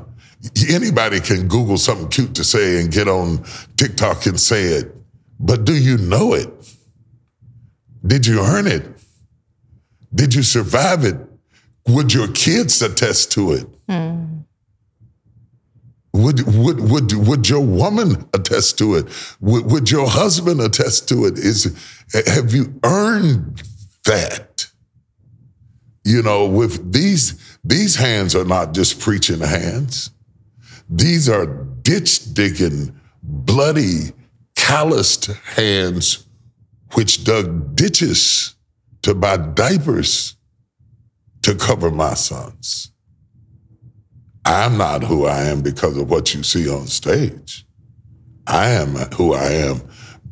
anybody can Google something cute to say and get on TikTok and say it, but do you know it? Did you earn it? Did you survive it? Would your kids attest to it? Mm. Would, would, would, would your woman attest to it? Would, would your husband attest to it? Is, have you earned that? You know, with these, these hands are not just preaching hands. These are ditch digging, bloody, calloused hands which dug ditches to buy diapers to cover my sons. I'm not who I am because of what you see on stage. I am who I am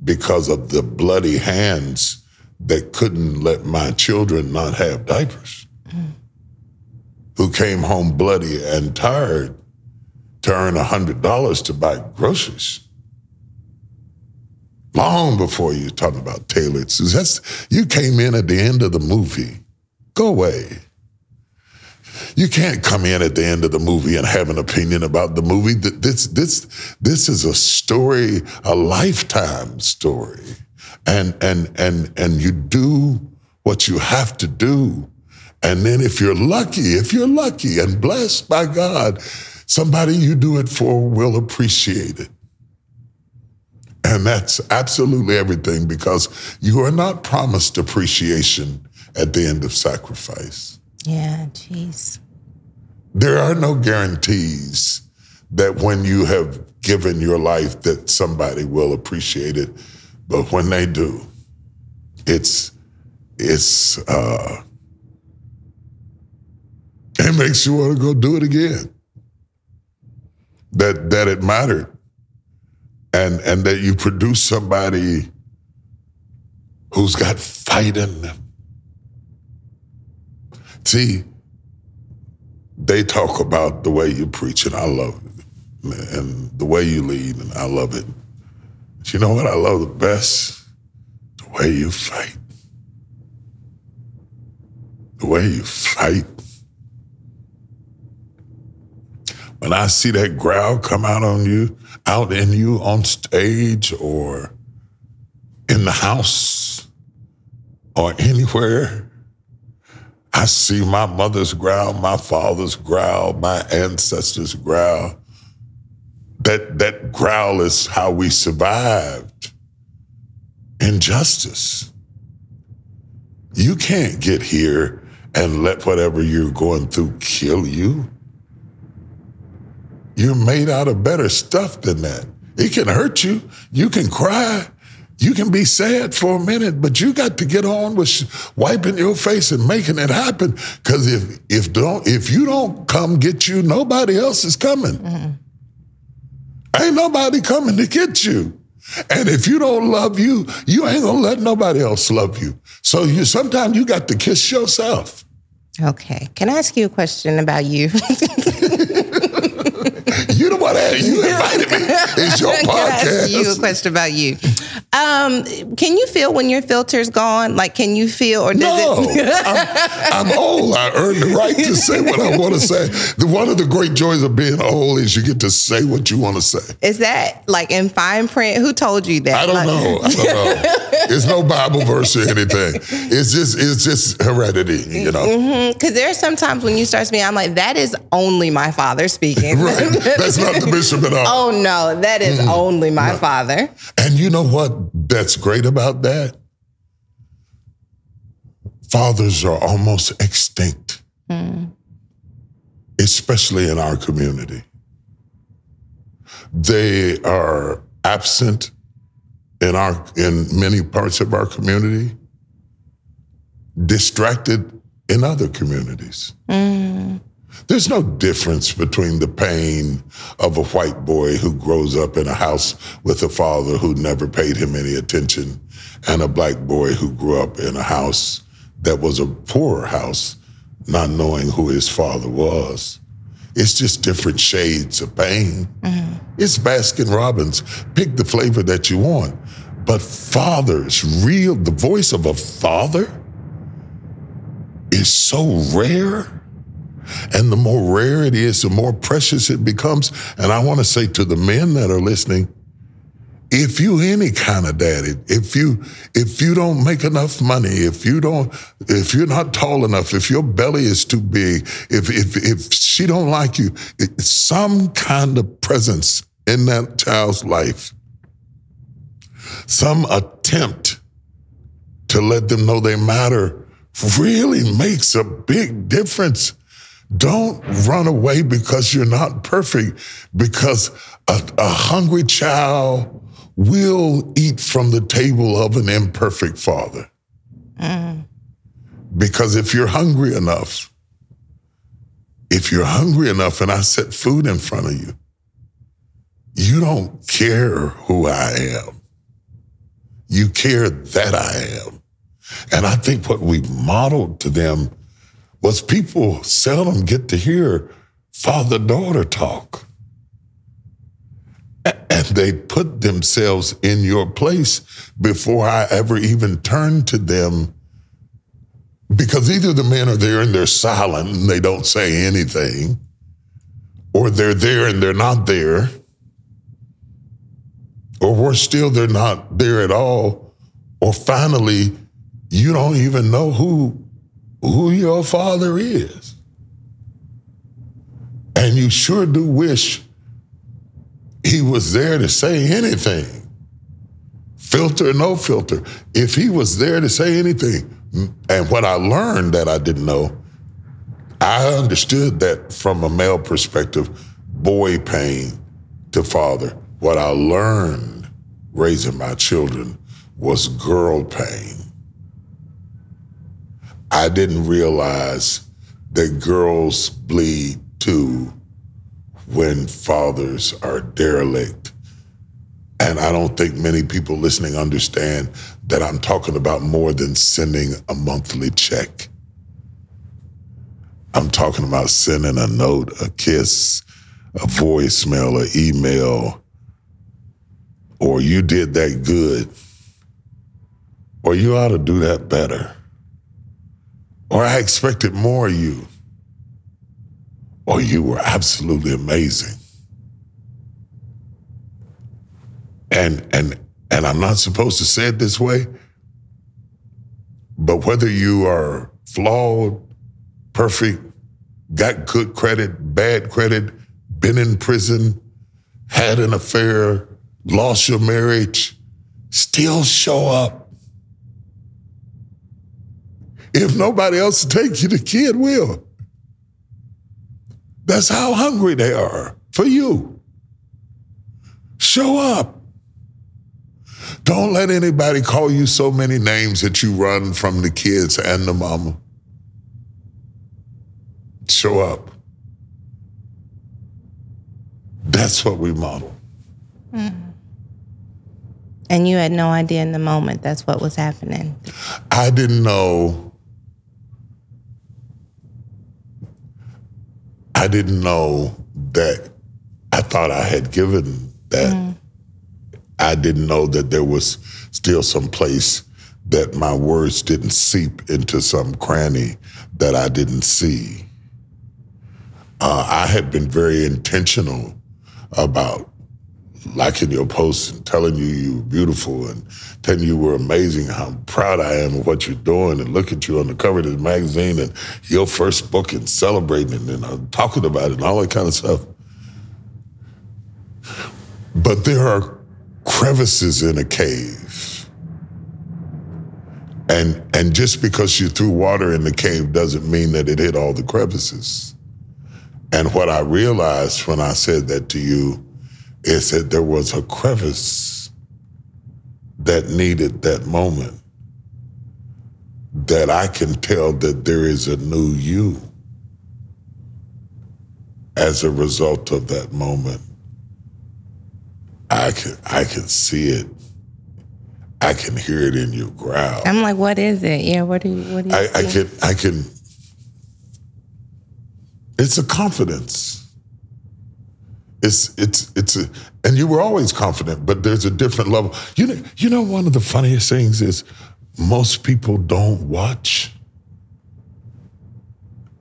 because of the bloody hands that couldn't let my children not have diapers, mm. who came home bloody and tired to earn $100 to buy groceries. Long before you're talking about tailored suits. That's, you came in at the end of the movie. Go away. You can't come in at the end of the movie and have an opinion about the movie. This, this, this is a story, a lifetime story. And, and, and, and you do what you have to do. And then if you're lucky, if you're lucky and blessed by God, somebody you do it for will appreciate it. And that's absolutely everything because you are not promised appreciation at the end of sacrifice. Yeah, jeez. There are no guarantees that when you have given your life that somebody will appreciate it, but when they do, it's it's uh, it makes you want to go do it again. That that it mattered, and and that you produce somebody who's got fight in them, See, they talk about the way you preach, and I love it, and the way you lead, and I love it. But you know what I love the best? The way you fight. The way you fight. When I see that growl come out on you, out in you on stage or in the house or anywhere, I see my mother's growl, my father's growl, my ancestors' growl. That that growl is how we survived injustice. You can't get here and let whatever you're going through kill you. You're made out of better stuff than that. It can hurt you. You can cry. You can be sad for a minute, but you got to get on with sh- wiping your face and making it happen. Because if if don't if you don't come get you, nobody else is coming. Mm-hmm. Ain't nobody coming to get you. And if you don't love you, you ain't gonna let nobody else love you. So you sometimes you got to kiss yourself. Okay. Can I ask you a question about you? You the one that you invited me. It's your Can I ask you a podcast. question about you? Um, can you feel when your filter's gone? Like, can you feel, or does No, it? I'm, I'm old. I earned the right to say what I want to say. The, one of the great joys of being old is you get to say what you want to say. Is that like in fine print? Who told you that? I don't Like- know. I don't know. It's no Bible verse or anything. It's just it's just heredity, you know. Because there are some times when you start speaking, I'm like, that is only my father speaking. Right. That's not the bishop at all. oh no, that is only my father. And you know what that's great about that? Fathers are almost extinct, hmm. especially in our community. They are absent in our in many parts of our community, distracted in other communities. Hmm. There's no difference between the pain of a white boy who grows up in a house with a father who never paid him any attention and a black boy who grew up in a house that was a poorer house, not knowing who his father was. It's just different shades of pain. Mm-hmm. It's Baskin Robbins. Pick the flavor that you want. But fathers, real, the voice of a father is so rare. And the more rare it is, the more precious it becomes. And I want to say to the men that are listening, if you any kind of daddy, if you if you don't make enough money, if you don't, if you're not tall enough, if your belly is too big, if if if she don't like you, some kind of presence in that child's life, some attempt to let them know they matter really makes a big difference. Don't run away because you're not perfect, because a, a hungry child will eat from the table of an imperfect father. Mm. Because if you're hungry enough, if you're hungry enough and I set food in front of you, you don't care who I am. You care that I am. And I think what we modeled to them was people seldom get to hear father daughter talk. And they put themselves in your place before I ever even turned to them. Because either the men are there and they're silent and they don't say anything, or they're there and they're not there, or worse still, they're not there at all, or finally, you don't even know who who your father is. And you sure do wish he was there to say anything. Filter, no filter. If he was there to say anything, and what I learned that I didn't know, I understood that from a male perspective, boy pain to father. What I learned raising my children was girl pain. I didn't realize that girls bleed too when fathers are derelict. And I don't think many people listening understand that I'm talking about more than sending a monthly check. I'm talking about sending a note, a kiss, a voicemail, an email, or you did that good, or you ought to do that better, or I expected more of you, or you were absolutely amazing. And and and I'm not supposed to say it this way, but whether you are flawed, perfect, got good credit, bad credit, been in prison, had an affair, lost your marriage, still show up. If nobody else takes you, the kid will. That's how hungry they are for you. Show up. Don't let anybody call you so many names that you run from the kids and the mama. Show up. That's what we model. Mm-hmm. And you had no idea in the moment that's what was happening. I didn't know. I didn't know that I thought I had given that. I didn't know that there was still some place that my words didn't seep into some cranny that I didn't see. Uh, I had been very intentional about liking your posts and telling you you were beautiful and telling you were amazing, how proud I am of what you're doing and look at you on the cover of this magazine and your first book and celebrating it and uh, talking about it and all that kind of stuff. But there are crevices in a cave. And and just because you threw water in the cave doesn't mean that it hit all the crevices. And what I realized when I said that to you is that there was a crevice that needed that moment. That I can tell that there is a new you as a result of that moment. I can I can see it. I can hear it in your growl. I'm like, what is it? Yeah, what do you what do you I, I can I can it's a confidence. It's it's it's a and you were always confident, but there's a different level. You know, you know one of the funniest things is most people don't watch.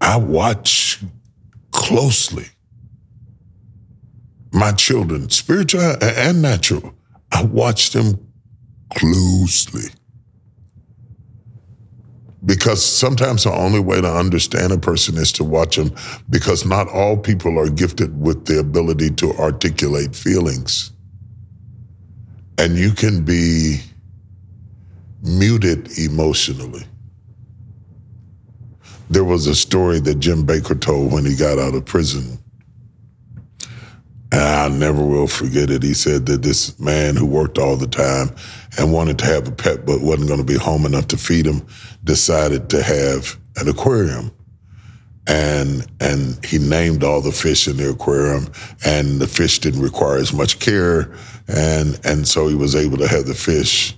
I watch closely. My children, spiritual and natural, I watch them closely because sometimes the only way to understand a person is to watch them because not all people are gifted with the ability to articulate feelings. And you can be muted emotionally. There was a story that Jim Bakker told when he got out of prison and I never will forget it. He said that this man who worked all the time and wanted to have a pet but wasn't going to be home enough to feed him decided to have an aquarium. And and he named all the fish in the aquarium and the fish didn't require as much care and and so he was able to have the fish.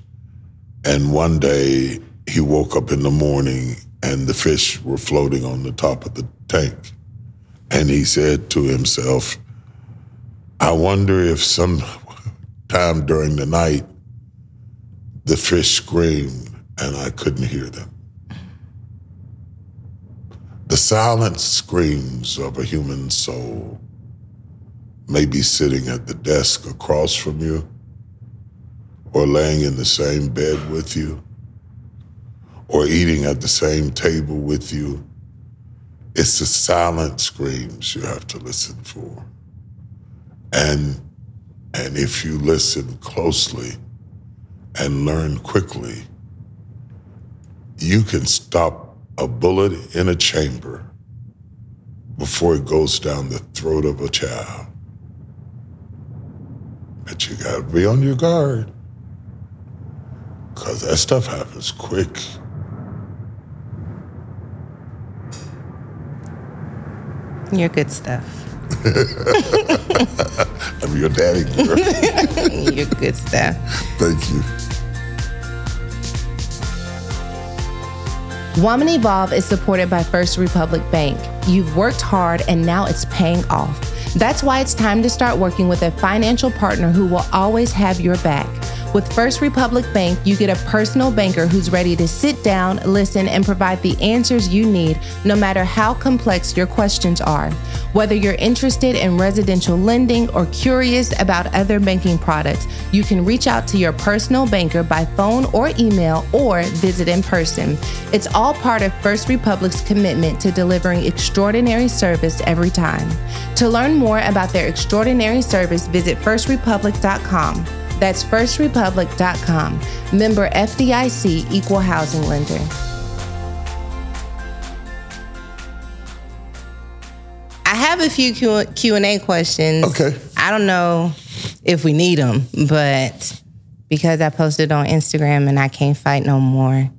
And one day he woke up in the morning and the fish were floating on the top of the tank. And he said to himself, I wonder if some time during the night the fish screamed and I couldn't hear them. The silent screams of a human soul may be sitting at the desk across from you or laying in the same bed with you or eating at the same table with you. It's the silent screams you have to listen for. And and if you listen closely and learn quickly, you can stop a bullet in a chamber before it goes down the throat of a child. But you gotta be on your guard. Cause that stuff happens quick. You're good stuff. I'm your daddy girl. You're good stuff. Thank you. Woman Evolve is supported by First Republic Bank. you've worked hard and now it's paying off. That's why it's time to start working with a financial partner who will always have your back. With First Republic Bank, you get a personal banker who's ready to sit down, listen, and provide the answers you need, no matter how complex your questions are. Whether you're interested in residential lending or curious about other banking products, you can reach out to your personal banker by phone or email or visit in person. It's all part of First Republic's commitment to delivering extraordinary service every time. To learn more about their extraordinary service, visit firstrepublic.com. That's firstrepublic.com. Member FDIC Equal Housing Lender. I have a few Q- Q&A questions. Okay. I don't know if we need them, but because I posted on Instagram and I can't fight no more.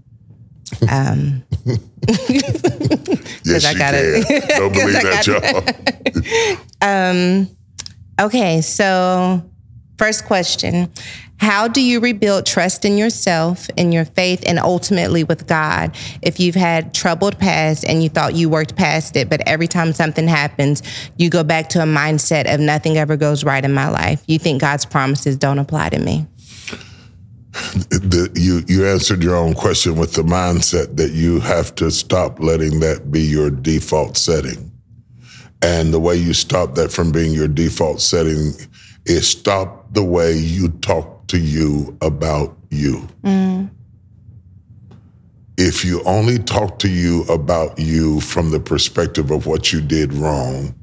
Um, Yes, I got it. Don't believe that, y'all. Okay, so first question How do you rebuild trust in yourself, in your faith, and ultimately with God? If you've had troubled past and you thought you worked past it, but every time something happens, you go back to a mindset of nothing ever goes right in my life. You think God's promises don't apply to me. the, you you answered your own question with the mindset that you have to stop letting that be your default setting. And the way you stop that from being your default setting is stop the way you talk to you about you. If you only talk to you about you from the perspective of what you did wrong,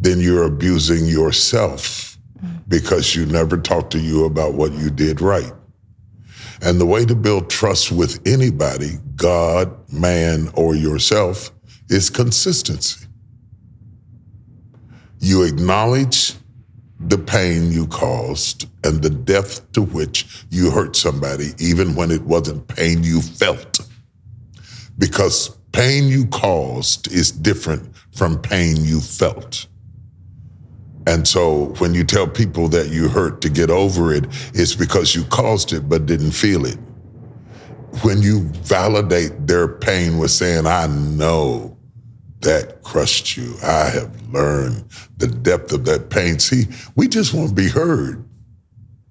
then you're abusing yourself because you never talk to you about what you did right. And the way to build trust with anybody, God, man, or yourself, is consistency. You acknowledge the pain you caused and the depth to which you hurt somebody, even when it wasn't pain you felt. Because pain you caused is different from pain you felt. And so when you tell people that you hurt to get over it, it's because you caused it but didn't feel it. When you validate their pain with saying, I know that crushed you, I have learned the depth of that pain. See, we just want to be heard.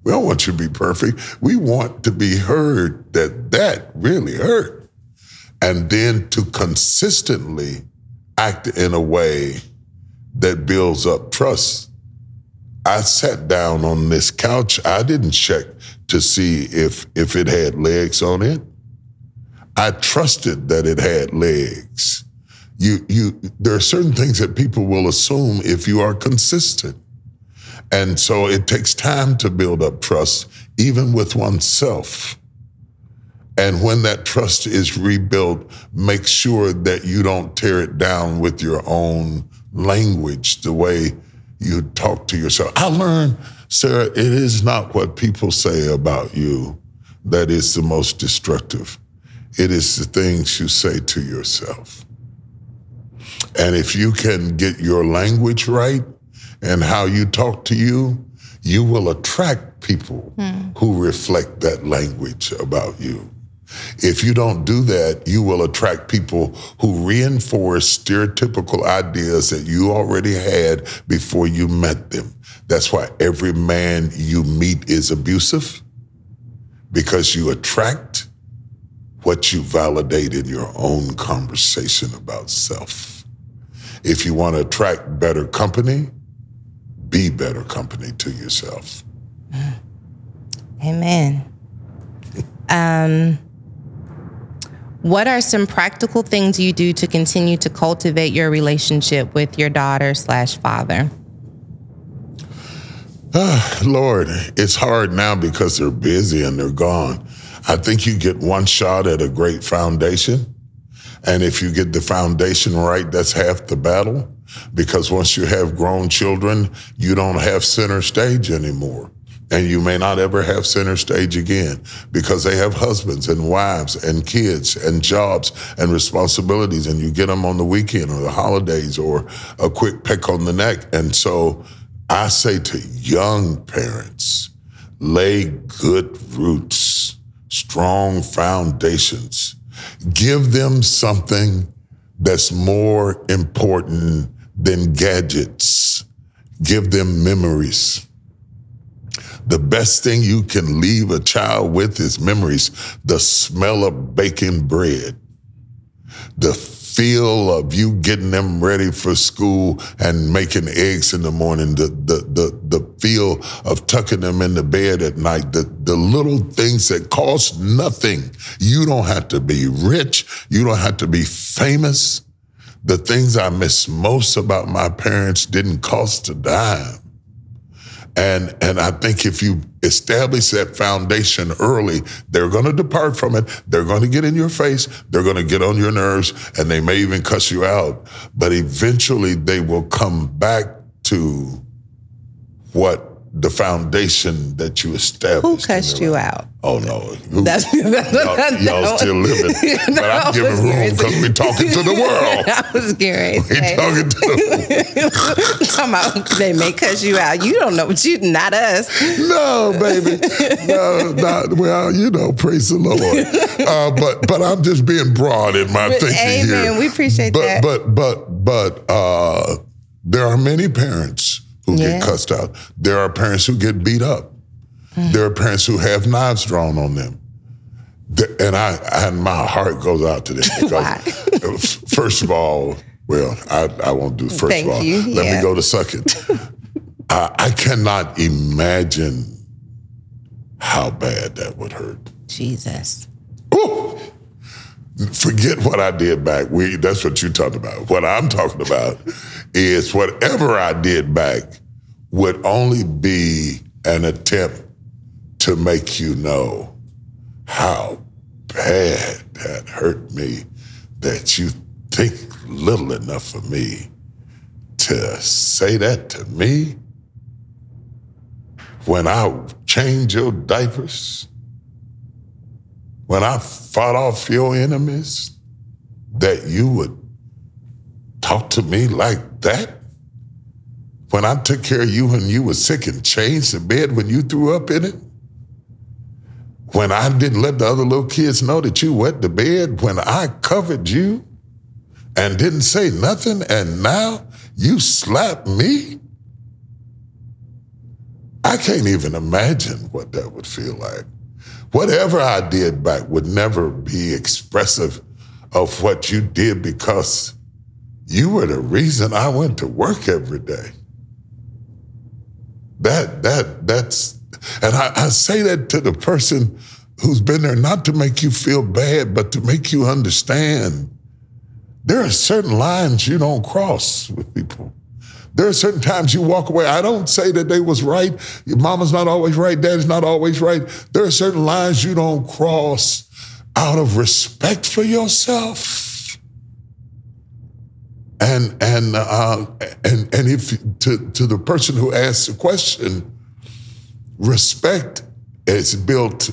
We don't want you to be perfect. We want to be heard that that really hurt. And then to consistently act in a way that builds up trust. I sat down on this couch. I didn't check to see if if it had legs on it. I trusted that it had legs. You you there are certain things that people will assume if you are consistent. And so it takes time to build up trust even with oneself. And when that trust is rebuilt, make sure that you don't tear it down with your own language, the way you talk to yourself. I learned, Sarah, it is not what people say about you that is the most destructive. It is the things you say to yourself. And if you can get your language right and how you talk to you, you will attract people hmm. who reflect that language about you. If you don't do that, you will attract people who reinforce stereotypical ideas that you already had before you met them. That's why every man you meet is abusive because you attract what you validate in your own conversation about self. If you want to attract better company, be better company to yourself. Amen. Um, what are some practical things you do to continue to cultivate your relationship with your daughter slash father? Lord, it's hard now because they're busy and they're gone. I think you get one shot at a great foundation. And if you get the foundation right, that's half the battle. Because once you have grown children, you don't have center stage anymore. And you may not ever have center stage again because they have husbands and wives and kids and jobs and responsibilities. And you get them on the weekend or the holidays or a quick peck on the neck. And so I say to young parents, lay good roots, strong foundations. Give them something that's more important than gadgets. Give them memories. The best thing you can leave a child with is memories. The smell of baking bread, the feel of you getting them ready for school and making eggs in the morning, the the the, the feel of tucking them in the bed at night, the, the little things that cost nothing. You don't have to be rich, you don't have to be famous. The things I miss most about my parents didn't cost a dime. And and I think if you establish that foundation early, they're going to depart from it. They're going to get in your face. They're going to get on your nerves, and they may even cuss you out. But eventually, they will come back to what the foundation that you established. Who cussed you out? Oh no, Who- That's, that's y'all, y'all still living, but I'm giving room because we're talking to the world. I was curious. We talking to the Talking about they may cuss you out. You don't know what you, not us. no, baby, no, not well. You know, praise the Lord. Uh, but but I'm just being broad in my thinking here. Amen. We appreciate but, that. But but but uh, there are many parents who Yeah. get cussed out. There are parents who get beat up. There are parents who have knives drawn on them. The- And I and my heart goes out to them because uh, first of all, well, I, I won't do first Thank of all. you, Let yeah. me go to second. I, I cannot imagine how bad that would hurt. Jesus. Ooh. Forget what I did back. We that's what you're talking about. What I'm talking about is whatever I did back would only be an attempt to make you know how bad that hurt me that you think little enough of me to say that to me. When I change your diapers when I fought off your enemies, that you would talk to me like that? When I took care of you when you were sick and changed the bed when you threw up in it? When I didn't let the other little kids know that you wet the bed? When I covered you and didn't say nothing and now you slap me? I can't even imagine what that would feel like. Whatever I did back would never be expressive of what you did because you were the reason I went to work every day. That that that's and I, I say that to the person who's been there not to make you feel bad, but to make you understand there are certain lines you don't cross with people. There are certain times you walk away. I don't say that they was right. Your mama's not always right. Daddy's not always right. There are certain lines you don't cross out of respect for yourself. And and uh, and and if to to the person who asked the question, respect is built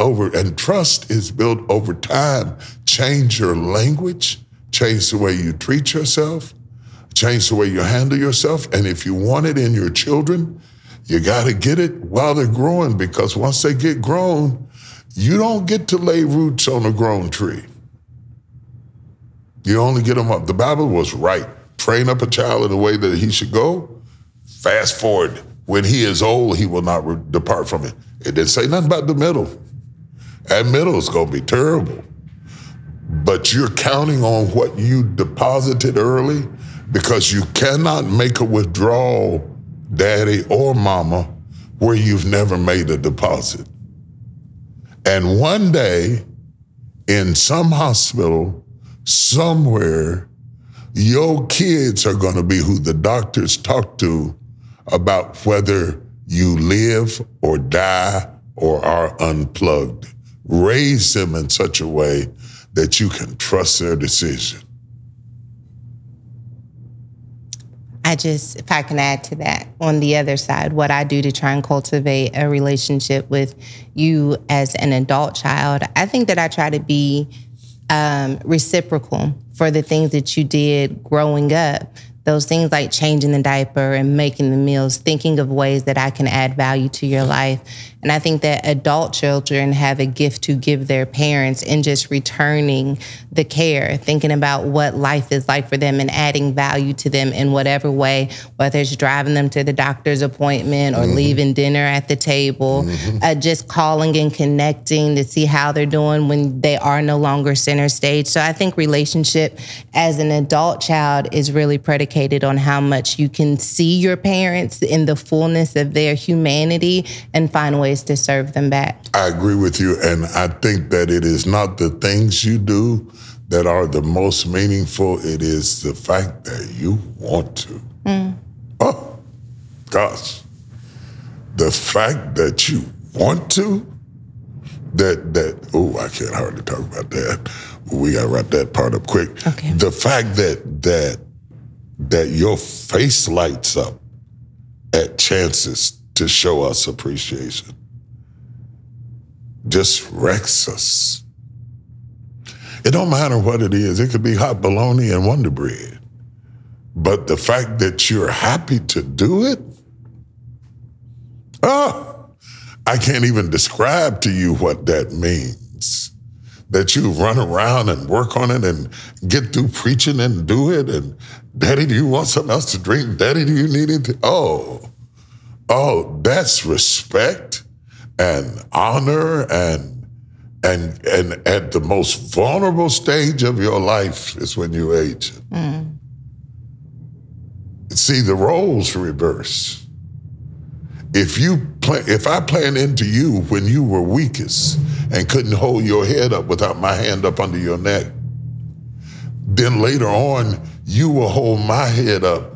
over and trust is built over time. Change your language, change the way you treat yourself, change the way you handle yourself. And if you want it in your children, you got to get it while they're growing because once they get grown, you don't get to lay roots on a grown tree. You only get them up. The Bible was right. Train up a child in the way that he should go. Fast forward. When he is old, he will not re- depart from it. It didn't say nothing about the middle. That middle is going to be terrible. But you're counting on what you deposited early because you cannot make a withdrawal, daddy or mama, where you've never made a deposit. And one day, in some hospital, somewhere, your kids are going to be who the doctors talk to about whether you live or die or are unplugged. Raise them in such a way that you can trust their decision. I just, if I can add to that, on the other side, what I do to try and cultivate a relationship with you as an adult child, I think that I try to be um, reciprocal for the things that you did growing up. those things like changing the diaper and making the meals, thinking of ways that I can add value to your life. And I think that adult children have a gift to give their parents in just returning the care, thinking about what life is like for them and adding value to them in whatever way, whether it's driving them to the doctor's appointment or mm-hmm. leaving dinner at the table, mm-hmm. uh, just calling and connecting to see how they're doing when they are no longer center stage. So I think relationship as an adult child is really predicated on how much you can see your parents in the fullness of their humanity and find ways ways to serve them back. I agree with you. And I think that it is not the things you do that are the most meaningful, it is the fact that you want to. Mm. Oh, gosh. The fact that you want to, that, that, oh, I can't hardly talk about that. We gotta wrap that part up quick. Okay. The fact that, that, that your face lights up at chances to show us appreciation just wrecks us. It don't matter what it is. It could be hot bologna and Wonder Bread. But the fact that you're happy to do it, oh, I can't even describe to you what that means. That you run around and work on it and get through preaching and do it. And daddy, do you want something else to drink? Daddy, do you need it? Oh, oh, that's respect and honor and and and at the most vulnerable stage of your life is when you age. Mm. See, the roles reverse. If you play, if I plan into you when you were weakest and couldn't hold your head up without my hand up under your neck, then later on you will hold my head up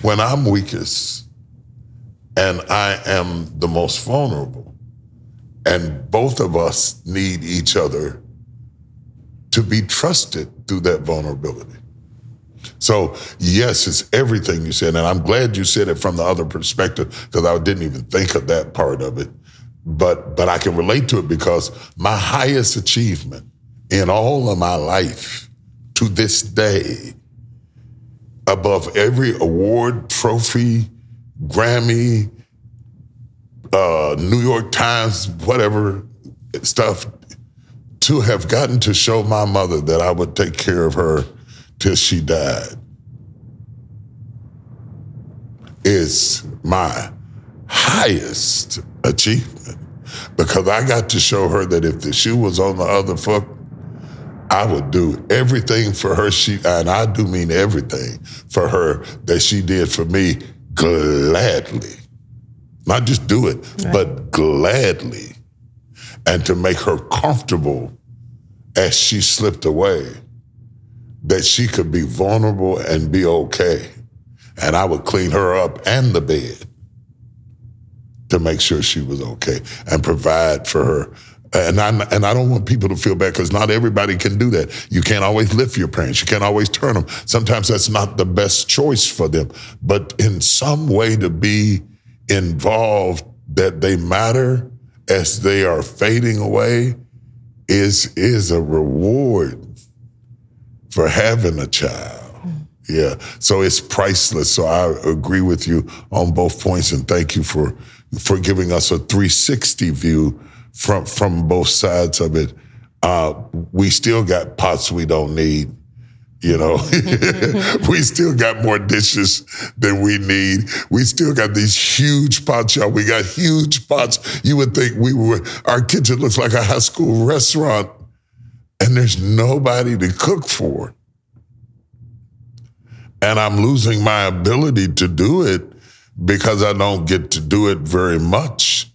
when I'm weakest and I am the most vulnerable. And both of us need each other to be trusted through that vulnerability. So, yes, it's everything you said. And I'm glad you said it from the other perspective because I didn't even think of that part of it. But, but I can relate to it because my highest achievement in all of my life to this day, above every award, trophy, Grammy, uh, New York Times, whatever stuff, to have gotten to show my mother that I would take care of her till she died is my highest achievement because I got to show her that if the shoe was on the other foot, I would do everything for her. She and I do mean everything for her that she did for me gladly. Not just do it, right. but gladly. And to make her comfortable as she slipped away, that she could be vulnerable and be okay. And I would clean her up and the bed to make sure she was okay and provide for her. And I and I don't want people to feel bad because not everybody can do that. You can't always lift your parents. You can't always turn them. Sometimes that's not the best choice for them. But in some way to be involved that they matter as they are fading away is is a reward for having a child. Yeah. So it's priceless. So I agree with you on both points and thank you for for giving us a 360 view from from both sides of it. Uh, we still got pots we don't need you know, we still got more dishes than we need. We still got these huge pots, y'all. We got huge pots. You would think we were, our kitchen looks like a high school restaurant, and there's nobody to cook for. And I'm losing my ability to do it because I don't get to do it very much.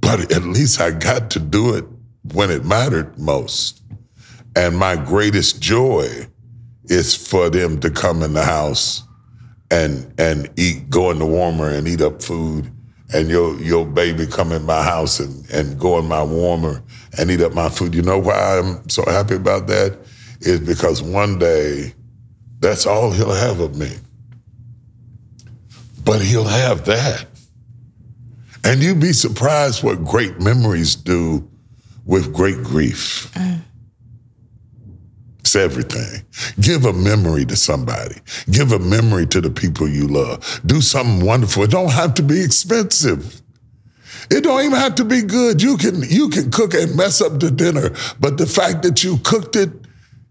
But at least I got to do it when it mattered most. And my greatest joy is for them to come in the house and and eat, go in the warmer and eat up food. And your your baby come in my house and, and go in my warmer and eat up my food. You know why I'm so happy about that? Is because one day that's all he'll have of me. But he'll have that. And you'd be surprised what great memories do with great grief. Mm It's everything. Give a memory to somebody. Give a memory to the people you love. Do something wonderful. It don't have to be expensive. It don't even have to be good. You can you can cook and mess up the dinner, but the fact that you cooked it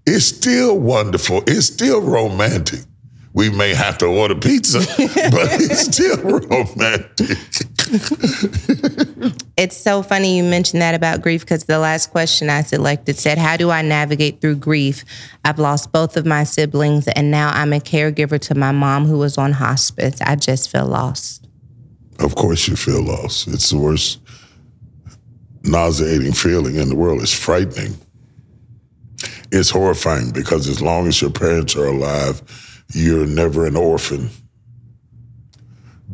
is still wonderful. It's still romantic. We may have to order pizza, but it's still romantic. It's so funny you mentioned that about grief because the last question I selected said, How do I navigate through grief? I've lost both of my siblings, and now I'm a caregiver to my mom who was on hospice. I just feel lost. Of course, you feel lost. It's the worst nauseating feeling in the world. It's frightening. It's horrifying because as long as your parents are alive, you're never an orphan.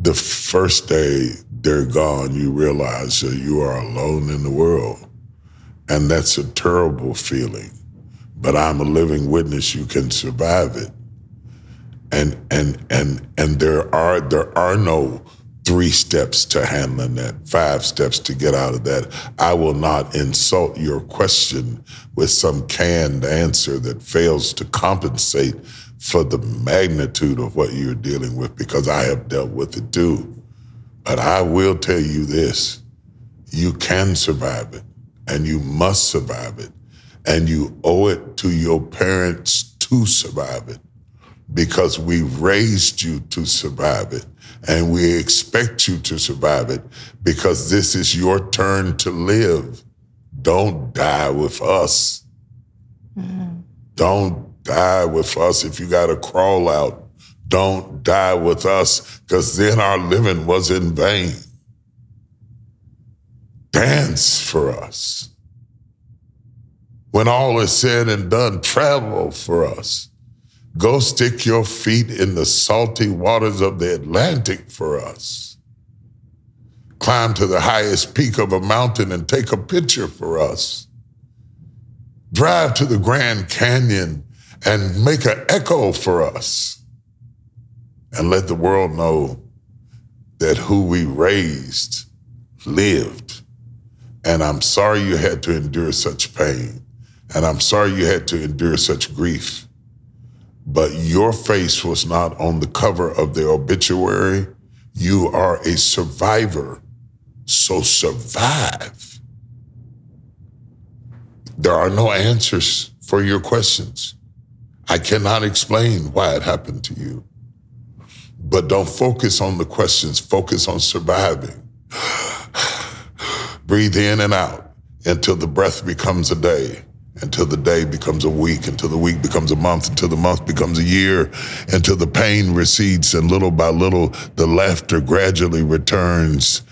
The first day they're gone, you realize that you are alone in the world. And that's a terrible feeling. But I'm a living witness you can survive it. And and and and there are there are no three steps to handling that, five steps to get out of that. I will not insult your question with some canned answer that fails to compensate for the magnitude of what you're dealing with because I have dealt with it too. But I will tell you this you can survive it and you must survive it. And you owe it to your parents to survive it because we raised you to survive it. And we expect you to survive it because this is your turn to live. Don't die with us. Mm-hmm. Don't die with us if you got to crawl out. Don't die with us because then our living was in vain. Dance for us. When all is said and done, travel for us. Go stick your feet in the salty waters of the Atlantic for us. Climb to the highest peak of a mountain and take a picture for us. Drive to the Grand Canyon and make an echo for us. And let the world know that who we raised lived. And I'm sorry you had to endure such pain. And I'm sorry you had to endure such grief but your face was not on the cover of the obituary. You are a survivor. So survive. There are no answers for your questions. I cannot explain why it happened to you. But don't focus on the questions, focus on surviving. Breathe in and out until the breath becomes a day until the day becomes a week, until the week becomes a month, until the month becomes a year, until the pain recedes, and little by little, the laughter gradually returns,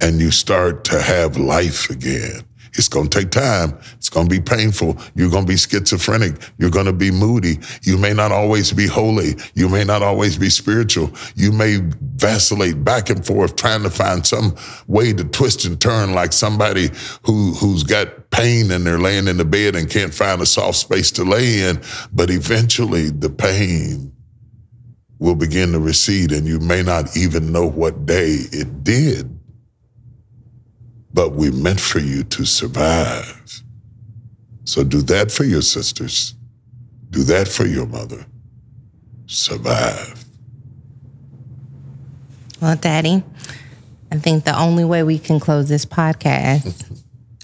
and you start to have life again. It's going to take time. It's going to be painful. You're going to be schizophrenic. You're going to be moody. You may not always be holy. You may not always be spiritual. You may vacillate back and forth trying to find some way to twist and turn like somebody who, who's got pain and they're laying in the bed and can't find a soft space to lay in. But eventually the pain will begin to recede and you may not even know what day it did but we meant for you to survive. So do that for your sisters. Do that for your mother. Survive. Well, Daddy, I think the only way we can close this podcast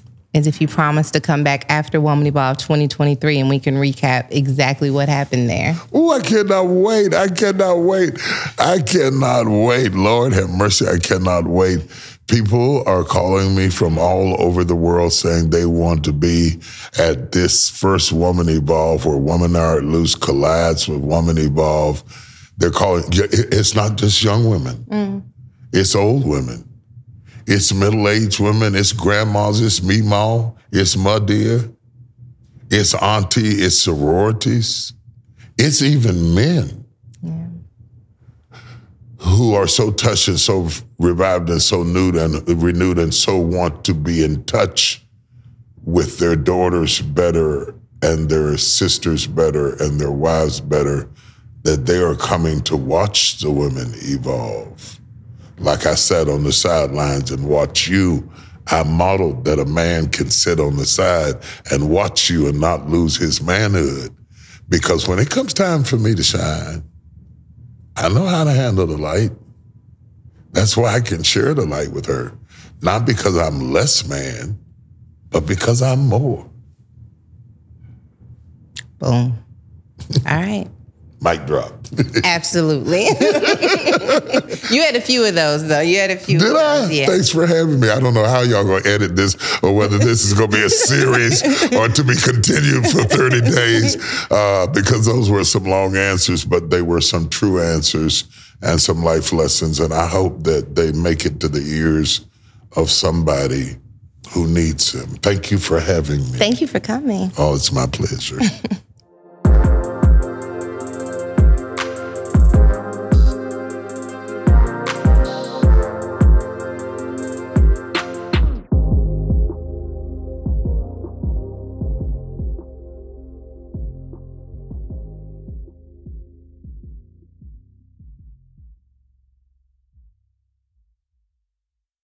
is if you promise to come back after Woman Evolve 2023 and we can recap exactly what happened there. Oh, I cannot wait. I cannot wait. I cannot wait. Lord have mercy. I cannot wait. People are calling me from all over the world saying they want to be at this first Woman Evolve where Woman Art Loose collides with Woman Evolve. They're calling, it's not just young women, mm. it's old women. It's middle aged women, it's grandmas, it's me, ma, it's my dear, it's auntie, it's sororities, it's even men who are so touched and so revived and so new and renewed and so want to be in touch with their daughters better and their sisters better and their wives better that they are coming to watch the women evolve. Like I sat on the sidelines and watch you, I modeled that a man can sit on the side and watch you and not lose his manhood. Because when it comes time for me to shine, I know how to handle the light. That's why I can share the light with her. Not because I'm less man, but because I'm more. Boom. All right. Mic drop. Absolutely. you had a few of those, though. You had a few. Did of I? Yeah. Thanks for having me. I don't know how y'all gonna edit this or whether this is gonna be a series or to be continued for 30 days uh, because those were some long answers, but they were some true answers and some life lessons. And I hope that they make it to the ears of somebody who needs them. Thank you for having me. Thank you for coming. oh, it's my pleasure.